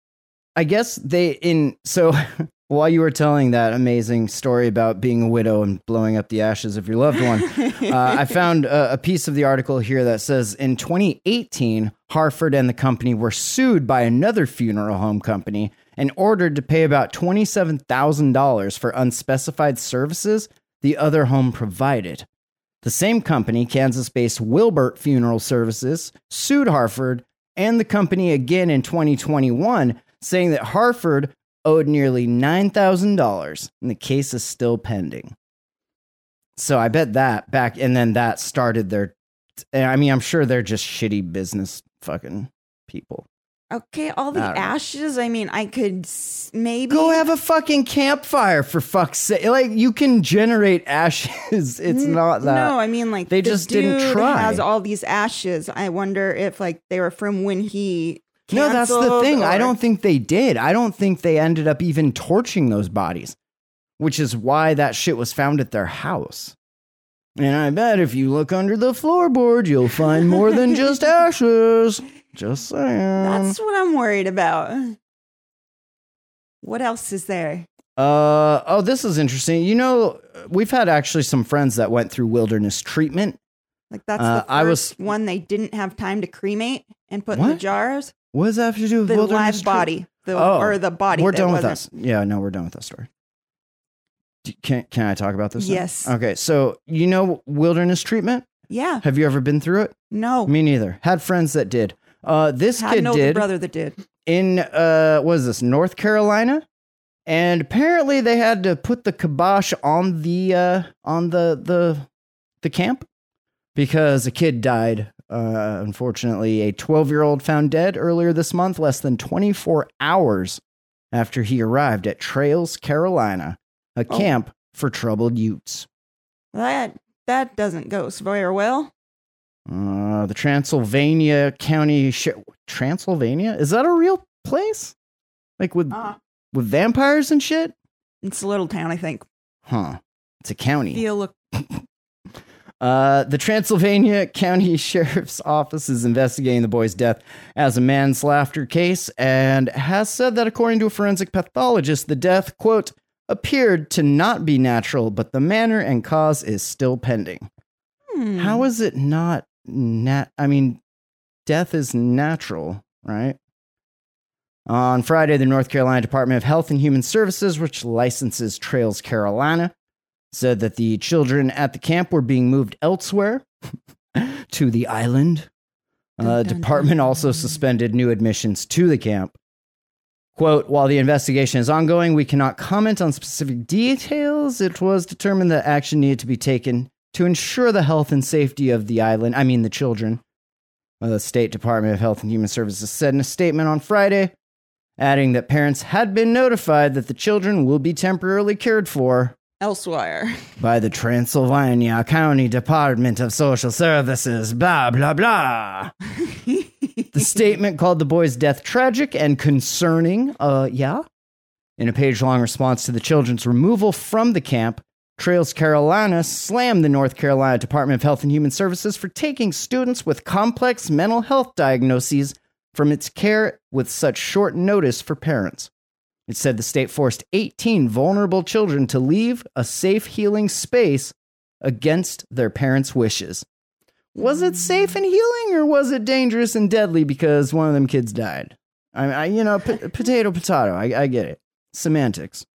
I guess they in so (laughs) while you were telling that amazing story about being a widow and blowing up the ashes of your loved one, uh, I (laughs) found a, a piece of the article here that says in 2018, Harford and the company were sued by another funeral home company and ordered to pay about $27,000 for unspecified services the other home provided. The same company, Kansas based Wilbert Funeral Services, sued Harford and the company again in 2021, saying that Harford owed nearly $9,000 and the case is still pending. So I bet that back, and then that started their. I mean, I'm sure they're just shitty business fucking people. Okay, all the ashes. I mean, I could s- maybe Go have a fucking campfire for fuck's sake. Like, you can generate ashes. (laughs) It's N- not that. No, I mean like They the just didn't try. Has all these ashes. I wonder if like they were from when he. No, that's the thing. I don't think they did. I don't think they ended up even torching those bodies, which is why that shit was found at their house. And I bet if you look under the floorboard, you'll find more than just (laughs) ashes. Just saying. That's what I'm worried about. What else is there? Uh oh, this is interesting. You know, we've had actually some friends that went through wilderness treatment. Like that's Uh, the I was- one they didn't have time to cremate and put in the jars. What does that have to do with The wilderness live body, the Oh, or the body. We're done with us. Yeah, no, we're done with that story. Do- Can can I talk about this? now? Yes. Okay, so you know wilderness treatment. Yeah. Have you ever been through it? No. Me neither. Had friends that did. Uh, this had kid did brother that did. in uh, what is this North Carolina, and apparently they had to put the kibosh on the uh, on the the the camp because a kid died. Uh, unfortunately, a 12 year old found dead earlier this month, less than 24 hours after he arrived at Trails, Carolina, a Oh. camp for troubled Utes. That that doesn't go very well. Uh, the Transylvania County Sh- Transylvania is that a real place? Like with Uh, with vampires and shit? it's a little town, I think. Huh? It's a county. Feel look. (laughs) Uh, the Transylvania County (laughs) Sheriff's Office is investigating the boy's death as a manslaughter case and has said that, according to a forensic pathologist, the death, quote, appeared to not be natural, but the manner and cause is still pending. Hmm. How is it not nat? I mean, death is natural, right? On Friday, the North Carolina Department of Health and Human Services, which licenses Trails Carolina, said that the children at the camp were being moved elsewhere (laughs) to the island. Uh, department also suspended new admissions to the camp. Quote, while the investigation is ongoing, we cannot comment on specific details. It was determined that action needed to be taken to ensure the health and safety of the island, I mean, the children. The State Department of Health and Human Services said in a statement on Friday, adding that parents had been notified that the children will be temporarily cared for elsewhere. by the Transylvania County Department of Social Services, blah, blah, blah. (laughs) the statement called the boy's death tragic and concerning. Uh, yeah. In a page long response to the children's removal from the camp, Trails Carolina slammed the North Carolina Department of Health and Human Services for taking students with complex mental health diagnoses from its care with such short notice for parents. It said the state forced 18 vulnerable children to leave a safe healing space against their parents' wishes. Was it safe and healing, or was it dangerous and deadly because one of them kids died? I, I you know, p- potato, potato. I, I get it. Semantics.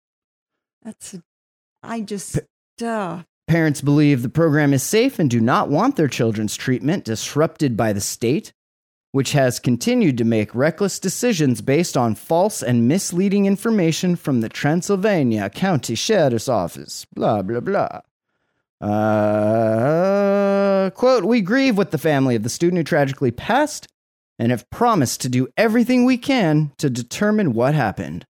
That's, I just, uh, Parents believe the program is safe and do not want their children's treatment disrupted by the state, which has continued to make reckless decisions based on false and misleading information from the Transylvania County Sheriff's Office. Blah, blah, blah. Uh, quote, we grieve with the family of the student who tragically passed and have promised to do everything we can to determine what happened.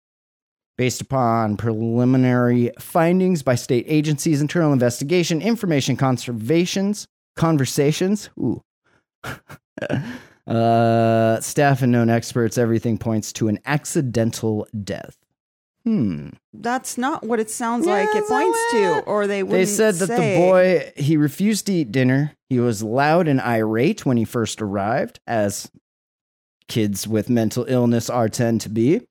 Based upon preliminary findings by state agencies, internal investigation, information conservations, conversations, ooh, (laughs) uh, staff and known experts, everything points to an accidental death. Hmm. that's not what it sounds Yeah, like it points to, or they They wouldn't said that say. the boy he refused to eat dinner. He was loud and irate when he first arrived, as kids with mental illness are tend to be.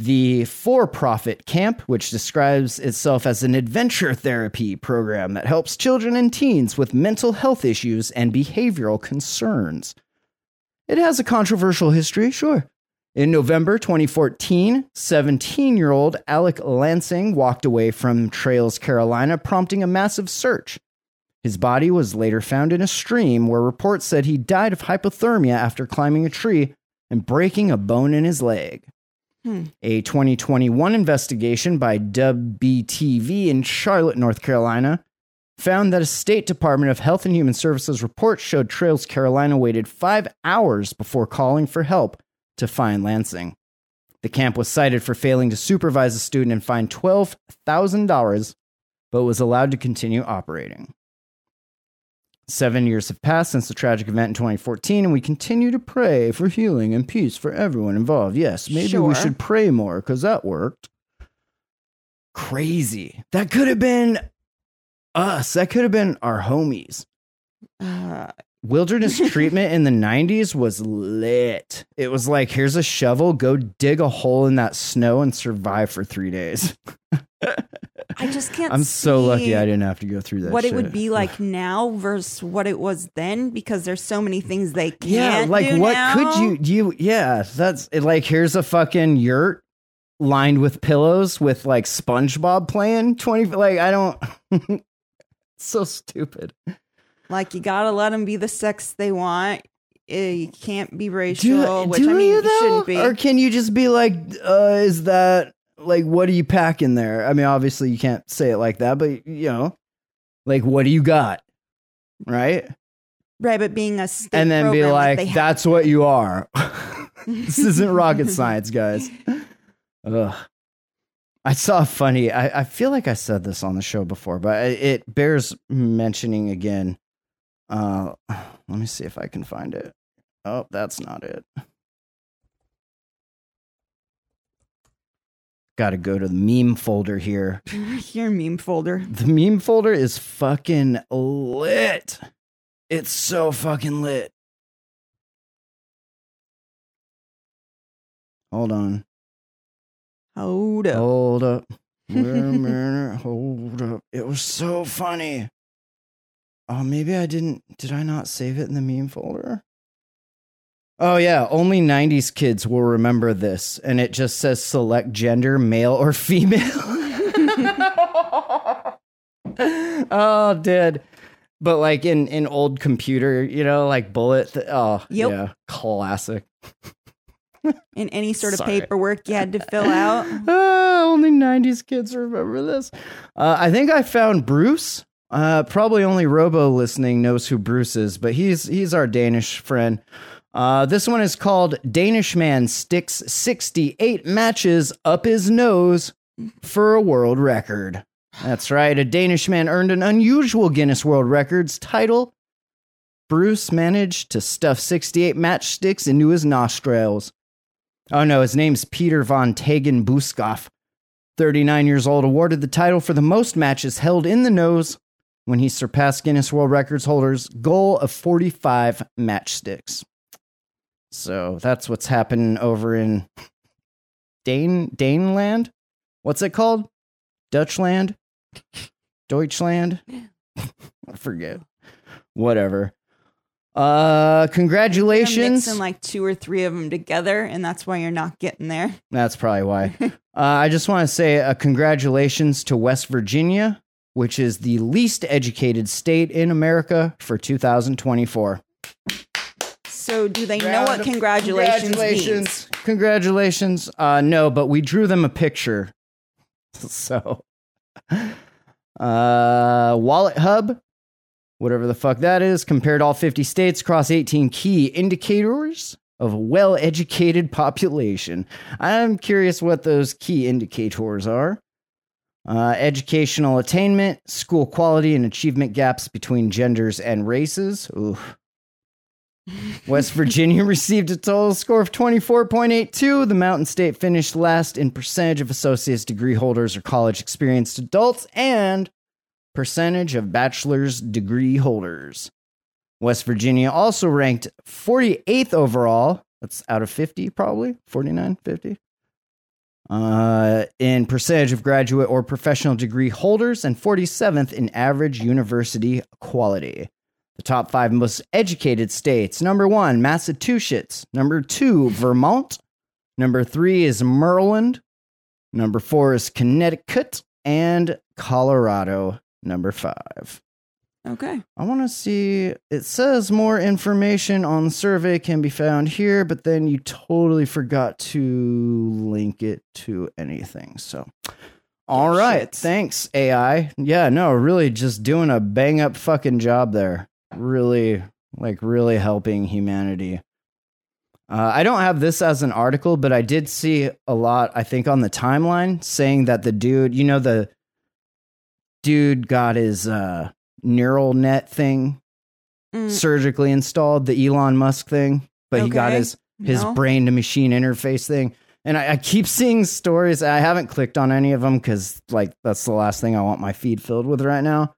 The for-profit camp, which describes itself as an adventure therapy program that helps children and teens with mental health issues and behavioral concerns. It has a controversial history, sure. In November 2014, 17 year old Alec Lansing walked away from Trails, Carolina, prompting a massive search. His body was later found in a stream where reports said he died of hypothermia after climbing a tree and breaking a bone in his leg. A 2021 investigation by WBTV in Charlotte, North Carolina, found that a State Department of Health and Human Services report showed Trails Carolina waited five hours before calling for help to find Lansing. The camp was cited for failing to supervise a student and fined $12,000, but was allowed to continue operating. Seven years have passed since the tragic event in 2014, and we continue to pray for healing and peace for everyone involved. Yes, maybe we should pray more because that worked. Crazy. That could have been us. That could have been our homies. Uh, Wilderness (laughs) treatment in the 90s was lit. It was like, here's a shovel, go dig a hole in that snow and survive for three days. (laughs) I just can't. I'm so lucky I didn't have to go through that. What it would be like now versus what it was then, because there's so many things they can't. Do. Yeah, like do what now. could you you yeah, that's it, like here's a fucking yurt lined with pillows with like SpongeBob playing 20 like I don't (laughs) so stupid. Like you gotta let them be the sex they want. Eh, You can't be Do, racial, which do I mean you you though? shouldn't be. Or can you just be like, uh, is that like what do you pack in there? I mean, obviously you can't say it like that, but you know, like what do you got? Right? right, but being a state and then be like, have- that's what you are. (laughs) (laughs) this isn't rocket science, guys. Ugh. I saw a funny. I, I feel like I said this on the show before, but it bears mentioning again. Uh, (sighs) let me see if I can find it. Oh, that's not it. Got to go to the meme folder here. (laughs) your meme folder. The meme folder is fucking lit. It's so fucking lit. Hold on. Hold up. Hold up. (laughs) Wait a minute. Hold up. It was so funny. Oh, maybe I didn't. Did I not save it in the meme folder? Oh, yeah. Only 90s kids will remember this. And it just says select gender, male or female. (laughs) oh, dude. But like in, in old computer, you know, like bullet. Th- oh, Yep. yeah. Classic. In any sort of Sorry. paperwork you had to fill out. (laughs) Ah, only 90s kids remember this. Uh, I think I found Bruce. Uh, probably only Robo listening knows who Bruce is, but he's he's our Danish friend. Uh, this one is called Danish Man Sticks 68 Matches Up His Nose for a World Record. That's right. A Danish man earned an unusual Guinness World Records title. Bruce managed to stuff 68 matchsticks into his nostrils. Oh no, his name's Peter von Tangen Buskov. 39 years old, awarded the title for the most matches held in the nose when he surpassed Guinness World Records holder's goal of 45 matchsticks. So that's what's happening over in Dane Daneland. What's it called? Dutchland? Deutschland? (laughs) I forget. Whatever. Uh You're congratulations. mixing like two or three of them together, and that's why you're not getting there. That's probably why. (laughs) uh, I just want to say a congratulations to West Virginia, which is the least educated state in America for 2024. So, do they know Round what of congratulations, means? Congratulations. Congratulations. Uh, no, but we drew them a picture. (laughs) So, uh, WalletHub, whatever the fuck that is, compared all 50 states across 18 key indicators of a well educated population. I'm curious what those key indicators are. Uh, educational attainment, school quality, and achievement gaps between genders and races. Oof. West Virginia (laughs) received a total score of 24.82. The Mountain State finished last in percentage of associate's degree holders or college experienced adults and percentage of bachelor's degree holders. West Virginia also ranked 48th overall. That's out of 50, probably 49, 50. Uh, in percentage of graduate or professional degree holders, and 47th in average university quality. The top five most educated states number one, Massachusetts. Number two, Vermont. Number three is Maryland. Number four is Connecticut. And Colorado, number five. Okay. I want to see. It says more information on the survey can be found here, but then you totally forgot to link it to anything. So, all right. shit. Thanks, AI. Yeah, no, really just doing a bang up fucking job there. Really, like, really helping humanity. Uh, I don't have this as an article, but I did see a lot, I think, on the timeline saying that the dude, you know, the dude got his uh, neural net thing Mm, surgically installed, the Elon Musk thing, but he got his his no. brain to machine interface thing. And I, I keep seeing stories. I haven't clicked on any of them because like that's the last thing I want my feed filled with right now.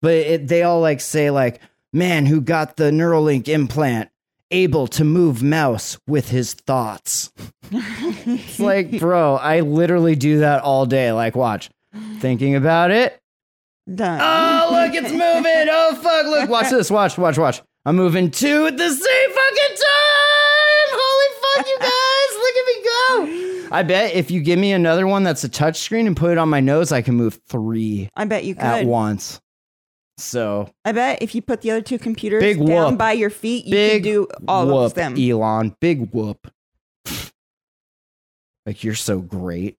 But it, they all like say like, man who got the Neuralink implant able to move mouse with his thoughts. it's like, (laughs) bro, I literally do that all day. Like, watch, thinking about it, Done. Oh, look, it's moving. Oh, fuck. Look, watch this. Watch, watch, watch. I'm moving two at the same fucking time. Holy fuck, you guys. Look at me go. I bet if you give me another one that's a touchscreen and put it on my nose, I can move three I bet you could. at once. So, I bet if you put the other two computers Big down whoop. by your feet, you big could do all whoop, of them. Elon. Big whoop. (sighs) like, you're so great.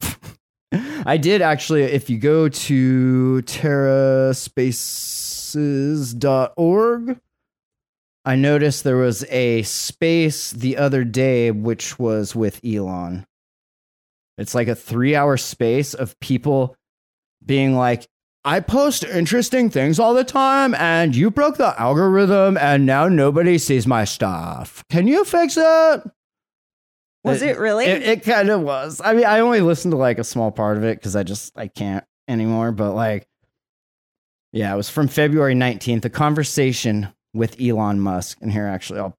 (laughs) I did actually, if you go to terraspaces.org, I noticed there was a space the other day which was with Elon. It's like a three hour space of people being like, I post interesting things all the time, and you broke the algorithm, and now nobody sees my stuff. Can you fix it? Was it really? It, it kind of was. I mean, I only listened to like a small part of it because I just I can't anymore. But like, yeah, it was from February nineteenth. A conversation with Elon Musk, and here actually I'll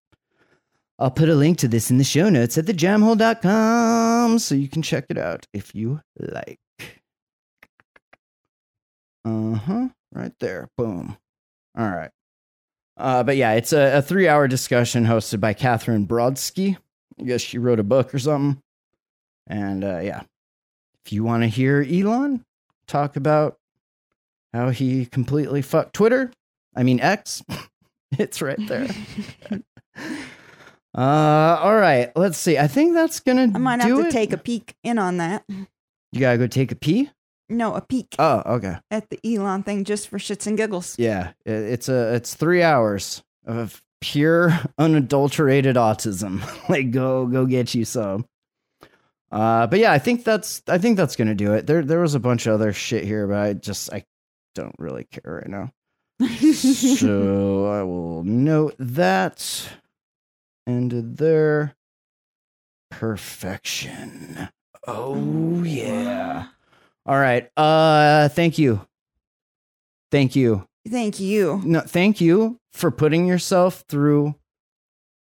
I'll put a link to this in the show notes at thejamhole.com so you can check it out if you like. Uh huh. Right there. Boom. All right. Uh, but yeah, it's a, a three hour discussion hosted by Katherine Brodsky. I guess she wrote a book or something. And uh, yeah, if you want to hear Elon talk about how he completely fucked Twitter, I mean X, (laughs) it's right there. (laughs) uh, all right, let's see. I think that's gonna. I might have to it. take a peek in on that. You gotta go take a pee. No, a peek Oh, okay. at the Elon thing just for shits and giggles. Yeah, it- it's a it's three hours of pure (laughs) unadulterated autism. (laughs) like go go get you some. Uh, but yeah, I think that's I think that's gonna do it. There there was a bunch of other shit here, but I just I don't really care right now. (laughs) so I will note that ended there. Perfection. Oh yeah. All right. Uh thank you. Thank you. Thank you. No, thank you for putting yourself through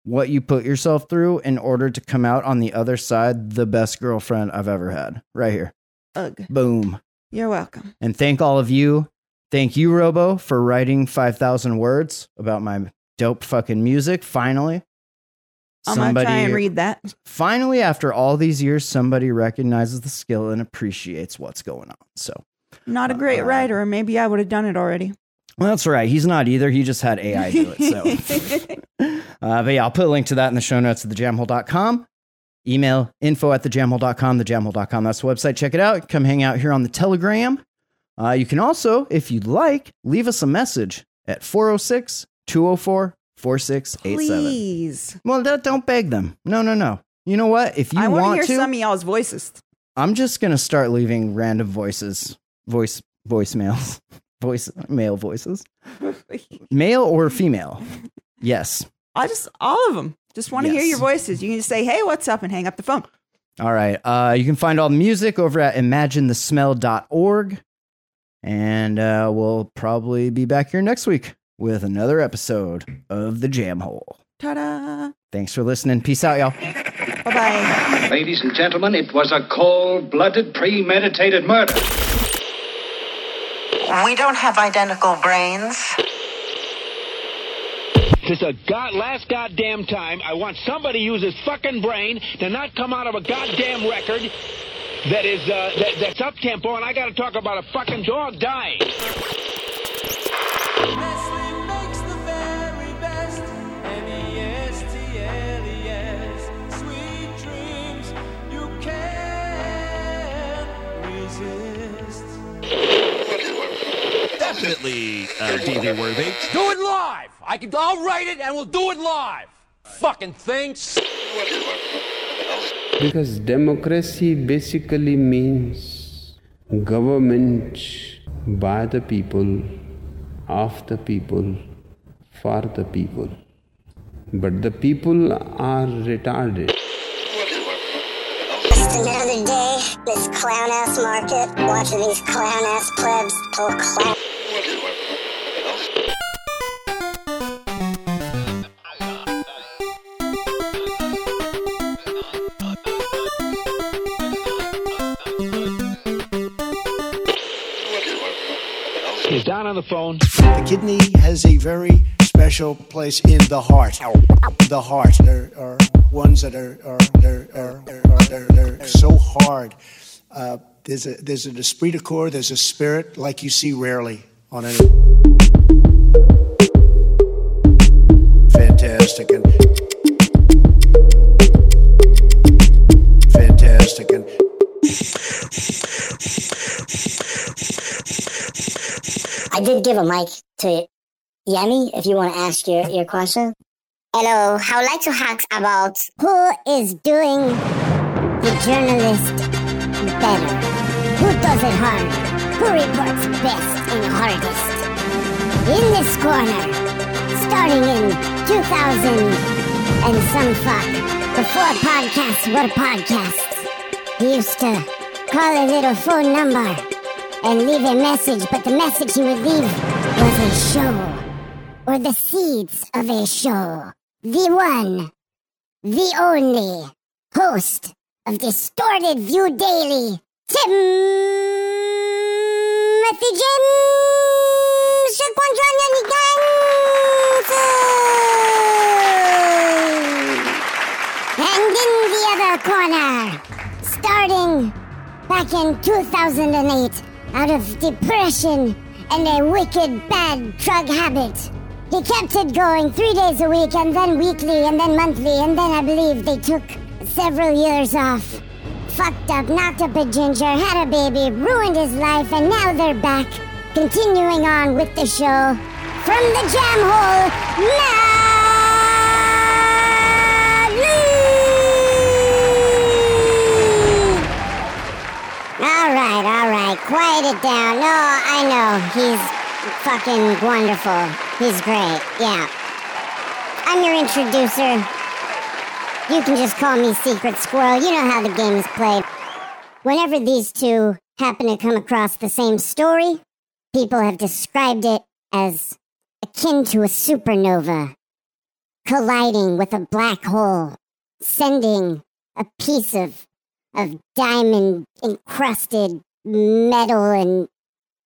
what you put yourself through in order to come out on the other side the best girlfriend I've ever had. Right here. Ugh. Boom. You're welcome. And thank all of you. Thank you, Robo, for writing 5,000 words about my dope fucking music. Finally. I'm gonna try and read that. finally, after all these years, somebody recognizes the skill and appreciates what's going on. So, Not a great Uh, writer, or maybe I would have done it already. well, that's right. He's not either. He just had AI do it. So, (laughs) (laughs) uh, but yeah, I'll put a link to that in the show notes at thejamhole.com. Email info at thejamhole.com, thejamhole.com. That's the website. Check it out. Come hang out here on the Telegram. Uh, you can also, if you'd like, leave us a message at 406 204 4687. Please. Well, don't- don't beg them. No, no, no. You know what? If you I want to hear to, some of y'all's voices. I'm just gonna start leaving random voices, voice voicemails, (laughs) voice male voices, (laughs) male or female. Yes. I just all of them. Just want to hear your voices. You can just say, "Hey, what's up?" and hang up the phone. All right. Uh, you can find all the music over at imaginethesmell.org. And uh, we'll probably be back here next week with another episode of The Jam Hole. Ta-da! Thanks for listening. Peace out, y'all. Bye bye. Ladies and gentlemen, it was a cold blooded, premeditated murder. We don't have identical brains. This is a god, last goddamn time. I want somebody to use his fucking brain to not come out of a goddamn record that is uh, that, that's up tempo, and I got to talk about a fucking dog dying. Definitely uh, DV worthy. Do it live. I can. I'll write it, and we'll do it live. Fucking things. Because democracy basically means government by the people, of the people, for the people. But the people are retarded. Just another day, this clown ass market, watching these clown ass plebs pull clown. Down on the phone. The kidney has a very special place in the heart. The heart. There are ones that are are they're, are, are, they're, they're so hard. Uh, there's a there's an esprit de corps. There's a spirit like you see rarely on any. Fantastic and did give a mic to Yemi if you want to ask your, your question. Hello, I would like to ask about who is doing the journalist better? Who does it harder? Who reports best and hardest? In this corner, starting in 2000 and some fuck, before podcasts were podcasts, he used to call a little phone number and leave a message, but the message he would leave was a show, or the seeds of a show. The one, the only host of Distorted View Daily, Timothy James. And in the other corner, starting back in 2008 out of depression and a wicked bad drug habit. He kept it going three days a week and then weekly and then monthly and then I believe they took several years off. Fucked up, knocked up a ginger, had a baby, ruined his life, and now they're back, continuing on with the show. From the jam hole, Matt it down. No, I know. He's fucking wonderful. He's great. Yeah. I'm your introducer. You can just call me Secret Squirrel. You know how the game is played. Whenever these two happen to come across the same story, people have described it as akin to a supernova colliding with a black hole, sending a piece of of diamond encrusted metal and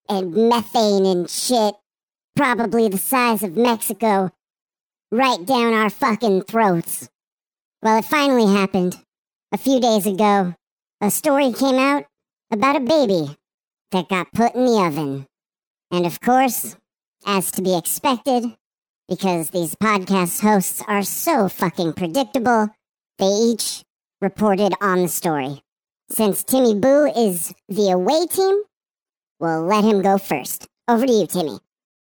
and methane and shit, probably the size of Mexico, right down our fucking throats. Well, it finally happened. A few days ago, a story came out about a baby that got put in the oven. And of course, as to be expected, because these podcast hosts are so fucking predictable, they each reported on the story. Since Timmy Boo is the away team, we'll let him go first. Over to you, Timmy.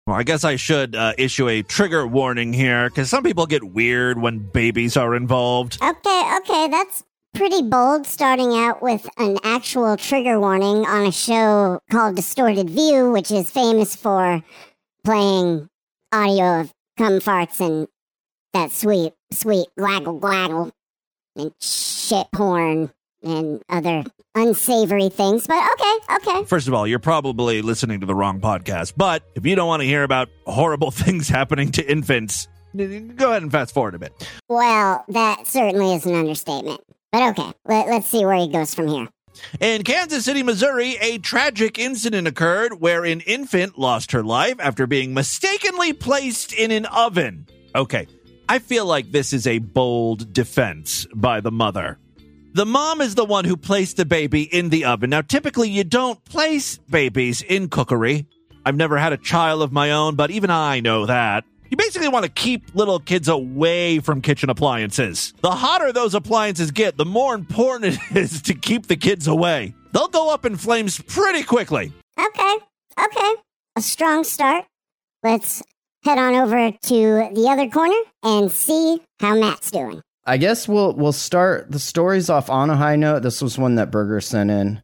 Well, I guess I should uh, issue a trigger warning here because some people get weird when babies are involved. Okay, okay, that's pretty bold starting out with an actual trigger warning on a show called Distorted View, which is famous for playing audio of cum farts and that sweet, sweet glaggle glaggle and shit porn and other unsavory things. But okay, okay. First of all, you're probably listening to the wrong podcast, but if you don't want to hear about horrible (laughs) things happening to infants, go ahead and fast forward a bit. Well, that certainly is an understatement. But okay, let, let's see where he goes from here. In Kansas City, Missouri, a tragic incident occurred where an infant lost her life after being mistakenly placed in an oven. Okay, I feel like this is a bold defense by the mother. The mom is the one who placed the baby in the oven. Now, typically, you don't place babies in cookery. I've never had a child of my own, but even I know that. You basically want to keep little kids away from kitchen appliances. The hotter those appliances get, the more important (laughs) it is to keep the kids away. They'll go up in flames pretty quickly. Okay, okay. A strong start. Let's head on over to the other corner and see how Matt's doing. I guess we'll we'll start the stories off on a high note. This was one that Burger sent in.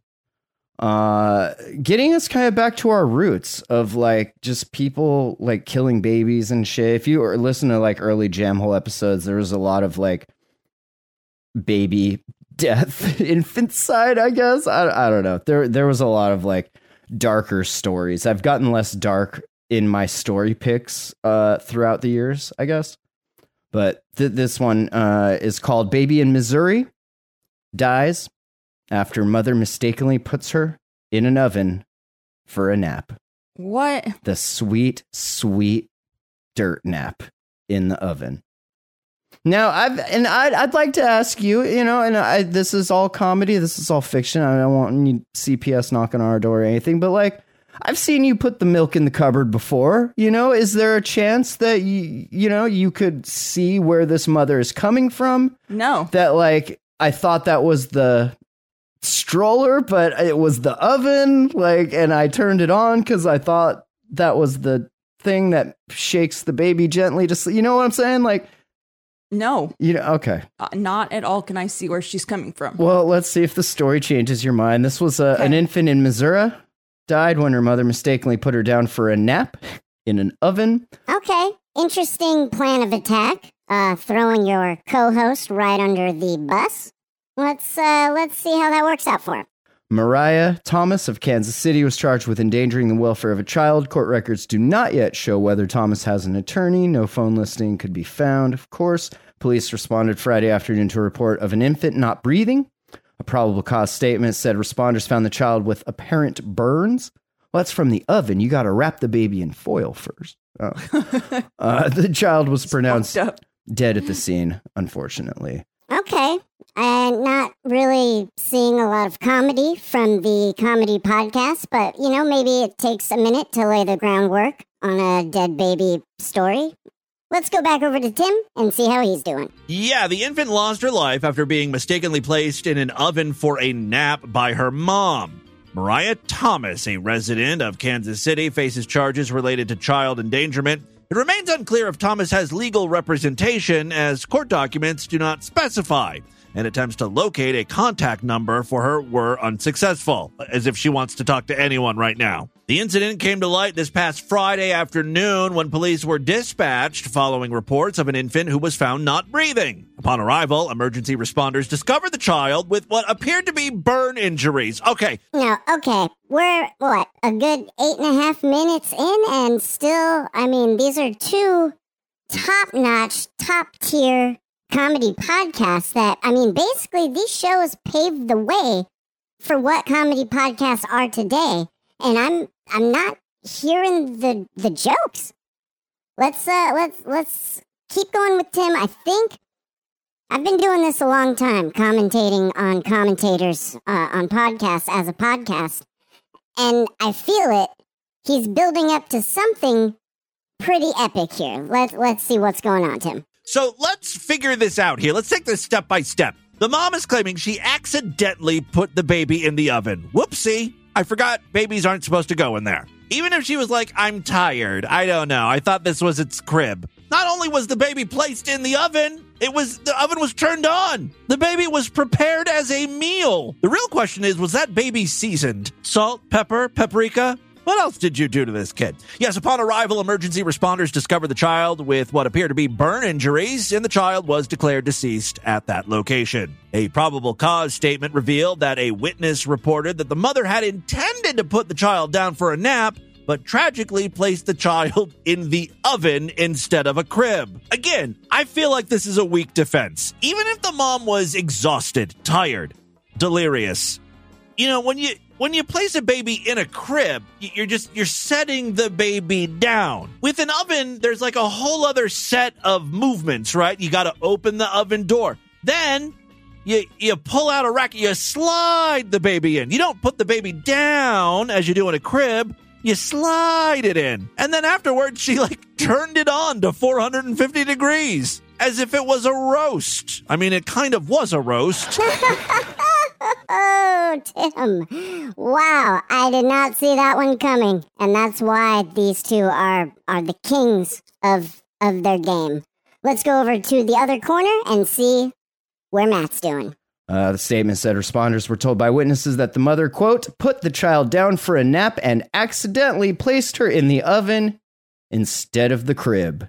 Uh getting us kind of back to our roots of like just people like killing babies and shit. If you listen to like early jam hole episodes, there was a lot of like baby death, (laughs) infanticide, I guess. I, I don't know. There there was a lot of like darker stories. I've gotten less dark in my story picks uh throughout the years, I guess. But th- this one uh, is called Baby in Missouri Dies After Mother Mistakenly Puts Her in an Oven for a Nap. What? The sweet, sweet dirt nap in the oven. Now, I've and I'd, I'd like to ask you, you know, and I, this is all comedy, this is all fiction. I don't want any CPS knocking on our door or anything, but like, I've seen you put the milk in the cupboard before. You know, is there a chance that you, you know, you could see where this mother is coming from? No. That like I thought that was the stroller, but it was the oven. Like, and I turned it on because I thought that was the thing that shakes the baby gently to sleep. You know what I'm saying? Like, No, you know, okay. uh, not at all. Can I see where she's coming from? Well, let's see if the story changes your mind. This was a, an infant in Missouri died when her mother mistakenly put her down for a nap in an oven. Okay, interesting plan of attack. Uh, throwing your co-host right under the bus. Let's uh, let's see how that works out for him. Mariah Thomas of Kansas City was charged with endangering the welfare of a child. Court records do not yet show whether Thomas has an attorney. No phone listing could be found. Of course, police responded Friday afternoon to a report of an infant not breathing. A probable cause statement said responders found the child with apparent burns. Well, that's from the oven. You got to wrap the baby in foil first. Oh. (laughs) uh, the child was pronounced dead at the scene, unfortunately. Okay, and not really seeing a lot of comedy from the comedy podcast, but you know maybe it takes a minute to lay the groundwork on a dead baby story. Let's go back over to Tim and see how he's doing. Yeah, the infant lost her life after being mistakenly placed in an oven for a nap by her mom. Mariah Thomas, a resident of Kansas City, faces charges related to child endangerment. It remains unclear if Thomas has legal representation, as court documents do not specify. and attempts to locate a contact number for her were unsuccessful, as if she wants to talk to anyone right now. The incident came to light this past Friday afternoon when police were dispatched following reports of an infant who was found not breathing. Upon arrival, emergency responders discovered the child with what appeared to be burn injuries. Okay, No, okay. We're what a good eight and a half minutes in, and still, I mean, these are two top-notch, top-tier comedy podcasts. That I mean, basically, these shows paved the way for what comedy podcasts are today. And I'm I'm not hearing the the jokes. Let's uh let's let's keep going with Tim. I think I've been doing this a long time, commentating on commentators uh, on podcasts as a podcast, and I feel it. He's building up to something pretty epic here. Let's let's see what's going on, Tim. So let's figure this out here. Let's take this step by step. The mom is claiming she accidentally put the baby in the oven. Whoopsie. I forgot babies aren't supposed to go in there. Even if she was like, I'm tired, I don't know. I thought this was its crib. Not only was the baby placed in the oven, it was the oven was turned on. The baby was prepared as a meal. The real question is, was that baby seasoned? Salt, pepper, paprika? What else did you do to this kid? Yes, upon arrival, emergency responders discovered the child with what appear to be burn injuries, and the child was declared deceased at that location. A probable cause statement revealed that a witness reported that the mother had intended to put the child down for a nap, but tragically placed the child (laughs) in the oven instead of a crib. Again, I feel like this is a weak defense. Even if the mom was exhausted, tired, delirious, you know, when you when you place a baby in a crib, you're just you're setting the baby down. With an oven, there's like a whole other set of movements, right? You got to open the oven door. Then you you pull out a racket, you slide the baby in. You don't put the baby down as you do in a crib. You slide it in. And then afterwards she like turned it on to 450 degrees as if it was a roast. I mean, it kind of was a roast. (laughs) (laughs) Oh, Tim. Wow, I did not see that one coming. And that's why these two are are the kings of of their game. Let's go over to the other corner and see where Matt's doing. Uh, the statement said responders were told by witnesses that the mother, quote, put the child down for a nap and accidentally placed her in the oven instead of the crib.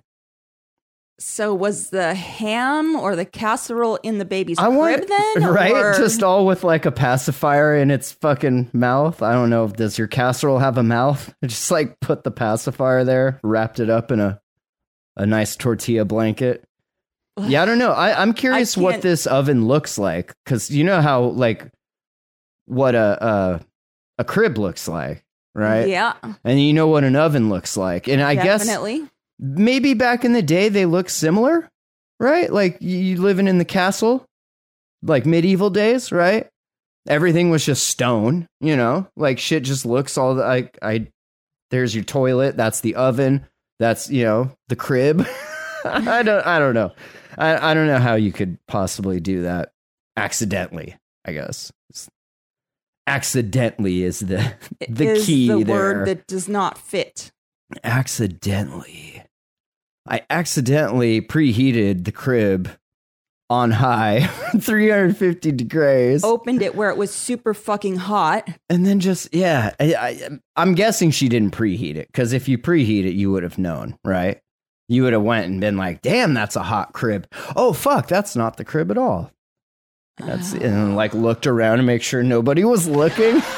So was the ham or the casserole in the baby's I want, crib then? (laughs) right? or- Just all with like a pacifier in its fucking mouth. I don't know. Does your casserole have a mouth? (laughs) Just like put the pacifier there, wrapped it up in a a nice tortilla blanket. Yeah, I don't know. I, I'm (sighs) curious what this oven looks like because you know how like what a, a a crib looks like, right? Yeah. And you know what an oven looks like, and I guess Definitely. Maybe back in the day they look similar, right? Like you living in the castle, like medieval days, right? Everything was just stone, you know, like shit just looks all like I. There's your toilet. That's the oven. That's you know the crib. (laughs) I don't. I don't know. I, I don't know how you could possibly do that accidentally. I guess It's- accidentally is the (laughs) the is key the there word that does not fit. accidentally. I accidentally preheated the crib on high, (laughs) 350 degrees, Opened it where it was super fucking hot. and then just yeah. I, I, I'm guessing she didn't preheat it because if you preheat it, you would have known, right? You would have went and been like, "Damn, that's a hot crib." Oh fuck, that's not the crib at all. That's and like looked around to make sure nobody was looking. (laughs)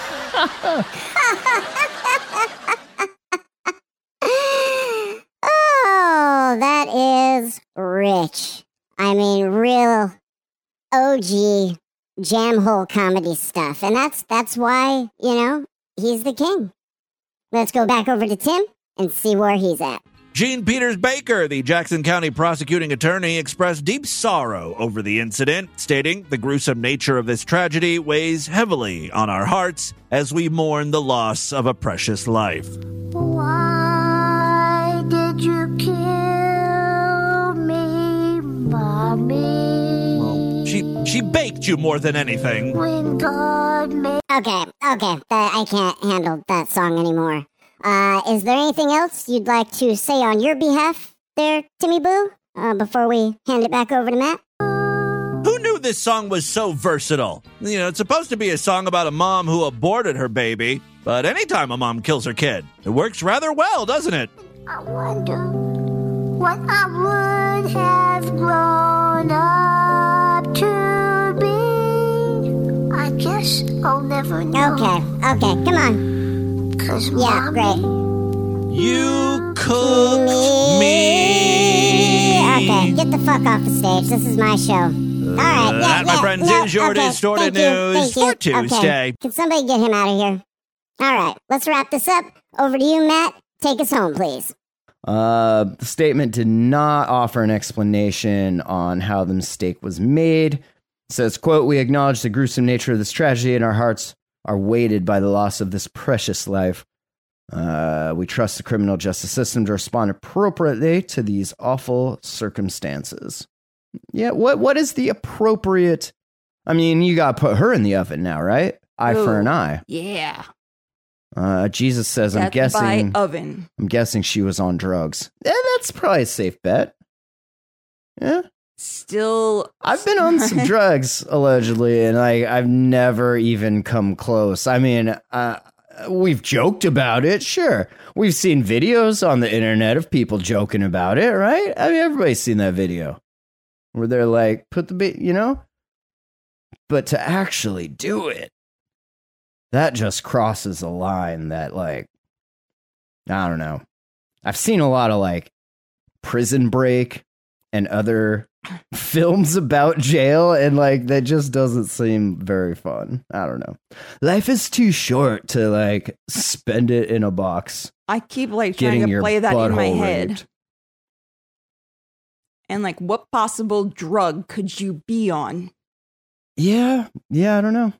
(laughs) Oh, that is rich. I mean, real OG jam hole comedy stuff. And that's that's why, you know, he's the king. Let's go back over to Tim and see where he's at. Jean Peters Baker, the Jackson County prosecuting attorney, expressed deep sorrow over the incident, stating the gruesome nature of this tragedy weighs heavily on our hearts as we mourn the loss of a precious life. Why mommy? She she baked you more than anything. When God made Okay, okay, that, I can't handle that song anymore. Uh, is there anything else you'd like to say on your behalf there, Timmy Boo, uh, before we hand it back over to Matt? Who knew this song was so versatile. You know, it's supposed to be a song about a mom who aborted her baby, but anytime a mom kills her kid, it works rather well, doesn't it? I wonder what I would have grown up to be. I guess I'll never know. Okay, okay, come on. Cause Yeah, great. You cooked me. Okay, get the fuck off the stage. This is my show. Uh, All right, yeah, that, my friends, yeah, is your okay, distorted thank you, news thank you. for Tuesday. Okay. Can somebody get him out of here? All right, let's wrap this up. Over to you, Matt. Take us home, please. Uh, the statement did not offer an explanation on how the mistake was made. It says, quote, we acknowledge the gruesome nature of this tragedy and our hearts are weighted by the loss of this precious life. Uh, we trust the criminal justice system to respond appropriately to these awful circumstances. Yeah, what what is the appropriate? I mean, you got to put her in the oven now, right? Eye for an eye. Yeah. Uh, Jesus says, "I'm Death guessing." by oven. I'm guessing she was on drugs. Yeah, that's probably a safe bet. Yeah. Still, I've been on some (laughs) drugs allegedly, and I I've never even come close. I mean, uh, we've joked about it, sure. We've seen videos on the internet of people joking about it, right? I mean, everybody's seen that video where they're like, "Put the bit," you know. But to actually do it, that just crosses a line that, like, I don't know. I've seen a lot of like Prison Break and other (laughs) films about jail and like that just doesn't seem very fun. I don't know. Life is too short to like spend it in a box. I keep like trying to play that in my head. raped. And like, what possible drug could you be on? Yeah, yeah, I don't know.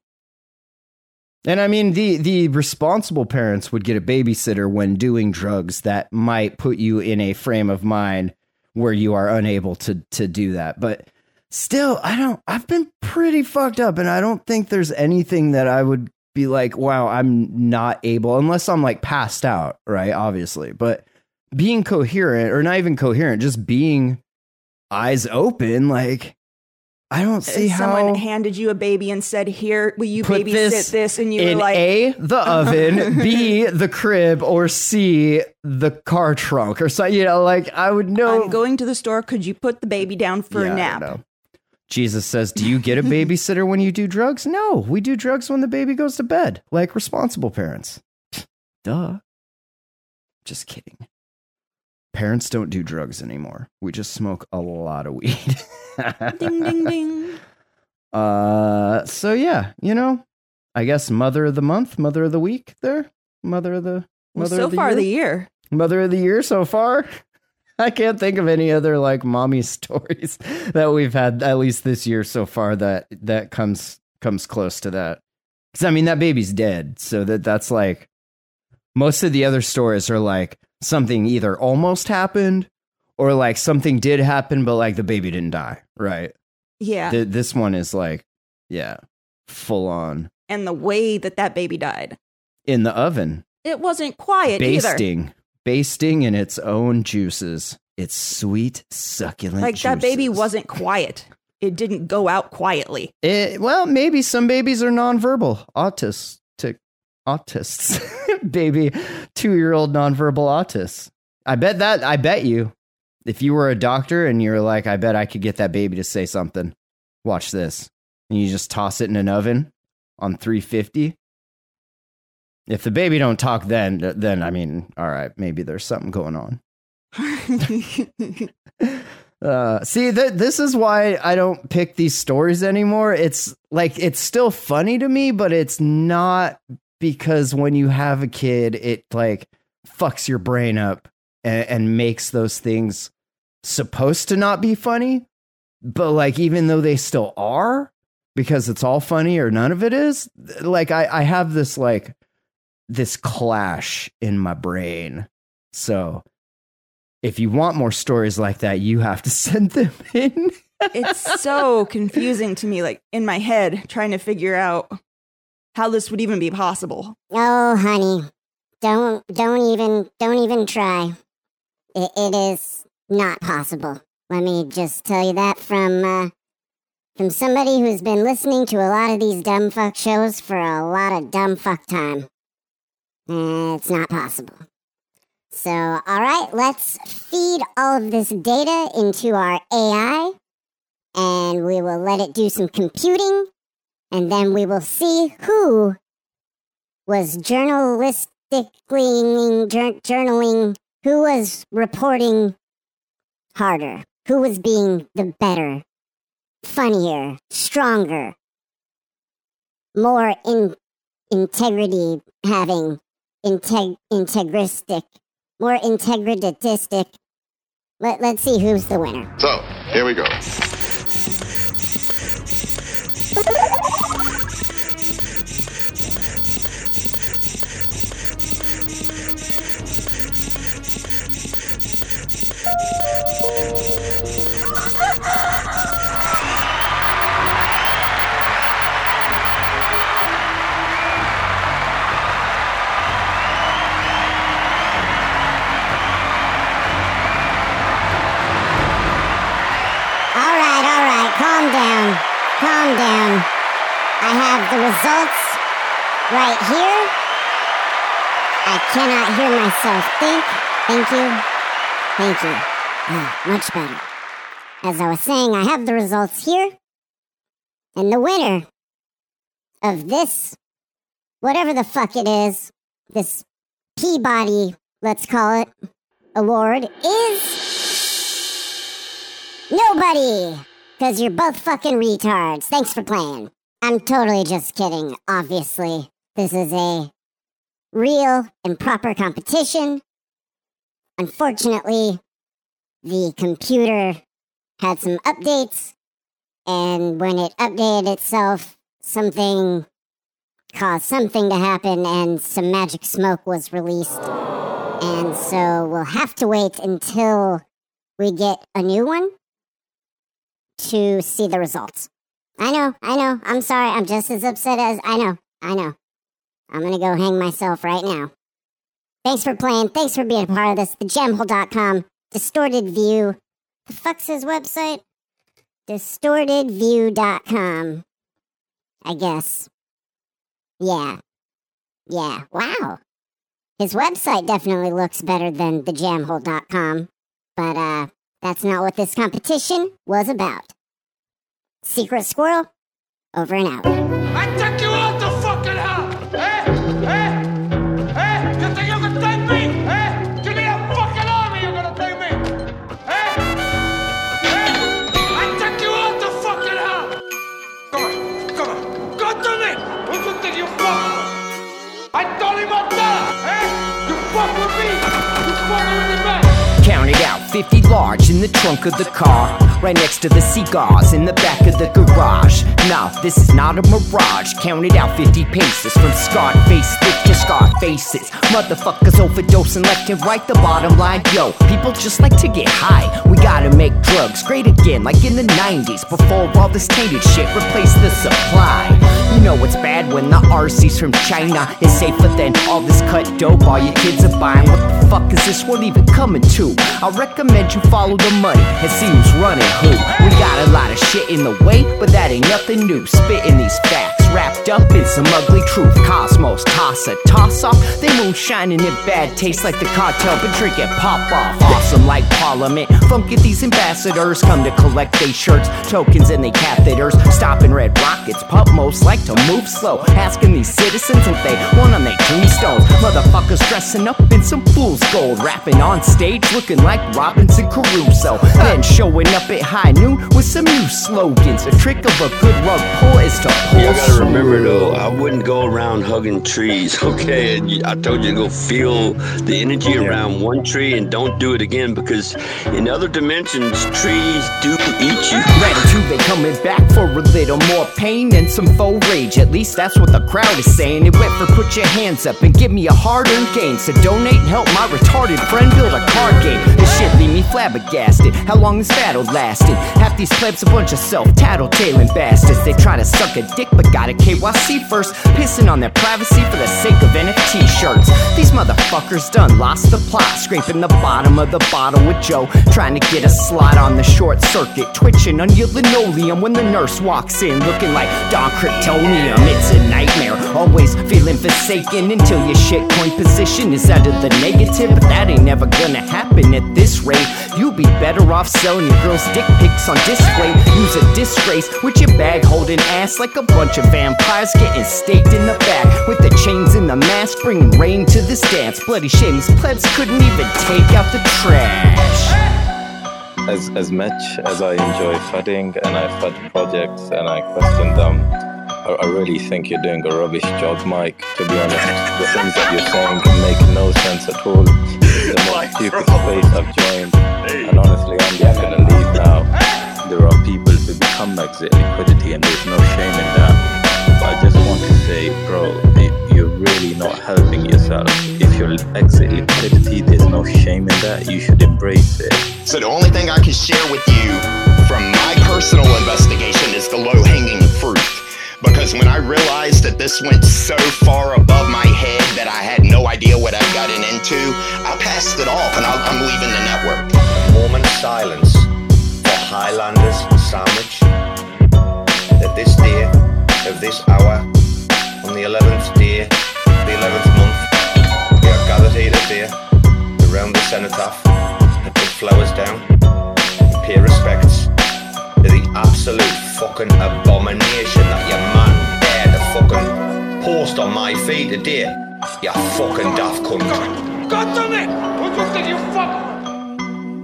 And I mean the the responsible parents would get a babysitter when doing drugs that might put you in a frame of mind where you are unable to to do that. But still, I don't I've been pretty fucked up and I don't think there's anything that I would be like, wow, I'm not able unless I'm like passed out, right? Obviously. But being coherent or not even coherent, just being eyes open, like I don't uh, see If how someone handed you a baby and said, "Here, will you babysit this, this?" and you in were like, A, the (laughs) oven, B, the crib, or C, the car trunk, or so you know, like I would know. "I'm going to the store. Could you put the baby down for Yeah, a nap?" know. Jesus says, Do you get a babysitter when you do drugs? No, we do drugs when the baby goes to bed, like responsible parents. Duh. Just kidding. Parents don't do drugs anymore. We just smoke a lot of weed. (laughs) ding ding ding. (laughs) Uh, so yeah, you know, I guess mother of the month, mother of the week there, mother of the Well, so of the far year? the year. mother of the year so far. (laughs) I can't think of any other like mommy stories that we've had at least this year so far that that comes comes close to that. Cuz I mean that baby's dead, so that that's like most of the other stories are like something either almost happened or like something did happen but like the baby didn't die, right? Yeah. Th- this one is like yeah, full on and the way that that baby died, in the oven. it wasn't quiet either. basting, basting in its own juices. Its sweet, succulent. Like that baby wasn't quiet. It didn't go out quietly. It, well, maybe some babies are nonverbal, autistic, autists. (laughs) (laughs) baby, two-year-old nonverbal autists. I bet that. I bet you, if you were a doctor and you're like, I bet I could get that baby to say something. Watch this, and you just toss it in an oven on 350. If the baby don't talk, then then I mean, all right, maybe there's something going on. (laughs) (laughs) Uh, see that this is why I don't pick these stories anymore. It's like it's still funny to me, but it's not because when you have a kid, it like fucks your brain up and, and makes those things supposed to not be funny. But like, even though they still are, because it's all funny or none of it is, like I, I have this like this clash in my brain. So if you want more stories like that, you have to (laughs) send them in. it's so confusing to me, like in my head, trying to figure out how this would even be possible. Oh, honey, don't don't even don't even try. It, it is not possible. Let me just tell you that from uh, from somebody who's been listening to a lot of these dumb fuck shows for a lot of dumb fuck time. Eh, It's not possible. So, alright, let's feed all of this data into our AI and we will let it do some computing and then we will see who was journalistically jour- journaling, who was reporting harder, who was being the better, funnier, stronger, more in integrity having, integ- integristic, more integritistic. Let, let's see who's the winner. So, here we go. (laughs) calm down, calm down. I have the results right here. I cannot hear myself think. Thank you. Thank you. Ah, much better. As I was saying, I have the results here. And the winner of this, whatever the fuck it is, this Peabody, let's call it, award is. Nobody! Because you're both fucking retards. Thanks for playing. I'm totally just kidding, obviously. This is a real and proper competition. Unfortunately, the computer had some updates, and when it updated itself, something caused something to happen, and some magic smoke was released. And so we'll have to wait until we get a new one to see the results. I know, I know. I'm sorry. I'm just as upset as I know. I know. I'm gonna go hang myself right now. Thanks for playing. Thanks for being a part of this. TheJamHole.com. Distorted View. The fuck's his website? DistortedView.com. I guess. Yeah. Yeah. Wow. His website definitely looks better than TheJamHole.com. But, uh, that's not what this competition was about. Secret Squirrel, over and out. Fifty large in the trunk of the car, right next to the cigars in the back of the garage. Now, this is not a mirage. Counted out 50 paces from scarred faces to scarred faces. Motherfuckers overdosing left and right. The bottom line, yo, people just like to get high. We gotta make drugs great again, like in the 90s, before all this tainted shit replaced the supply. You know it's bad when the RC's from China is safer than all this cut dope all your kids are buying. What the fuck is this world even coming to? I reckon you follow the money and see who's running who. We got a lot of shit in the way, but that ain't nothing new. Spitting these facts wrapped up in some ugly truth. Cosmos, toss a toss off. They moonshining in bad taste like the cartel, but drink it pop off. Awesome like Parliament. Funky these ambassadors come to collect they shirts, tokens, and they catheters. Stopping red rockets, pup most like to move slow. Asking these citizens if they want on their tombstones. Motherfuckers dressing up in some fool's gold, rapping on stage looking like Robinson Crusoe. Then showing up at high noon with some new slogans. The trick of a good rug pull is to pull. Remember though, I wouldn't go around hugging trees, (laughs) okay? And I told you to go feel the energy around one tree and don't do it again because in other dimensions, trees do eat you. Gratitude, they coming back for a little more pain and some faux rage. At least that's what the crowd is saying. It went for put your hands up and give me a hard earned gain. So donate and help my retarded friend build a card game. This shit leave me flabbergasted. How long this battle lasted? Half these plebs a bunch of self tattletaling bastards. They try to suck a dick but got a KYC first. Pissing on their privacy for the sake of NFT shirts. These motherfuckers done lost the plot. Scraping the bottom of the bottle with Joe. Trying to get a slot on the short circuit. Twitching on your linoleum when the nurse walks in looking like Don Kryptonium. It's a nightmare, always feeling forsaken until your shitcoin position is out of the negative. But that ain't never gonna happen at this rate. You'll be better off selling your girl's dick pics on display. Use a disgrace with your bag holding ass like a bunch of vampires getting staked in the back with the chains in the mask, bringing rain to this dance. Bloody shame, these plebs couldn't even take out the trash. As, as much as I enjoy fudding and I fud projects and I question them, I, I really think you're doing a rubbish job, Mike. To be honest, the things that you're saying make no sense at all. The most stupid space I've joined, and honestly, I'm just gonna leave now. There are people who become exit liquidity, and there's no shame in that. But I just want to say, bro, y- you're really not helping yourself. If you're exit liquidity, there's no shame in that. You should embrace it. So the only thing I can share with you from my personal investigation is the low hanging fruit. Because when I realized that this went so far above my head that I had no idea what I'd gotten into, I passed it off and I- I'm leaving the network. moment silence for Highlanders sandwich. That this day of this hour, on the 11th day of the 11th month, we are gathered here today around the cenotaph and put flowers down and pay respects to the absolute fucking abomination that your man dared to fucking post on my feed today. You fucking daft cunt. God damn it! What you think you fuck?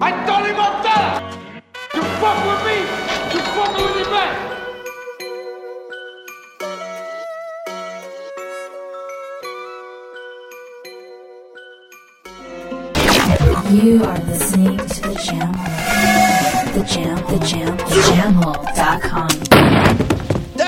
I told him I'm! You fuck with me! You fuck with me back! You are listening to the Jam Hole. The Jam, the Jam, jamhole.com.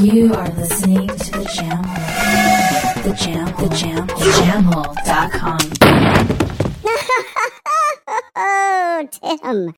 You are listening to the Jam Hole. The Jam, the Jam, the jamhole.com. (laughs) Oh, Tim.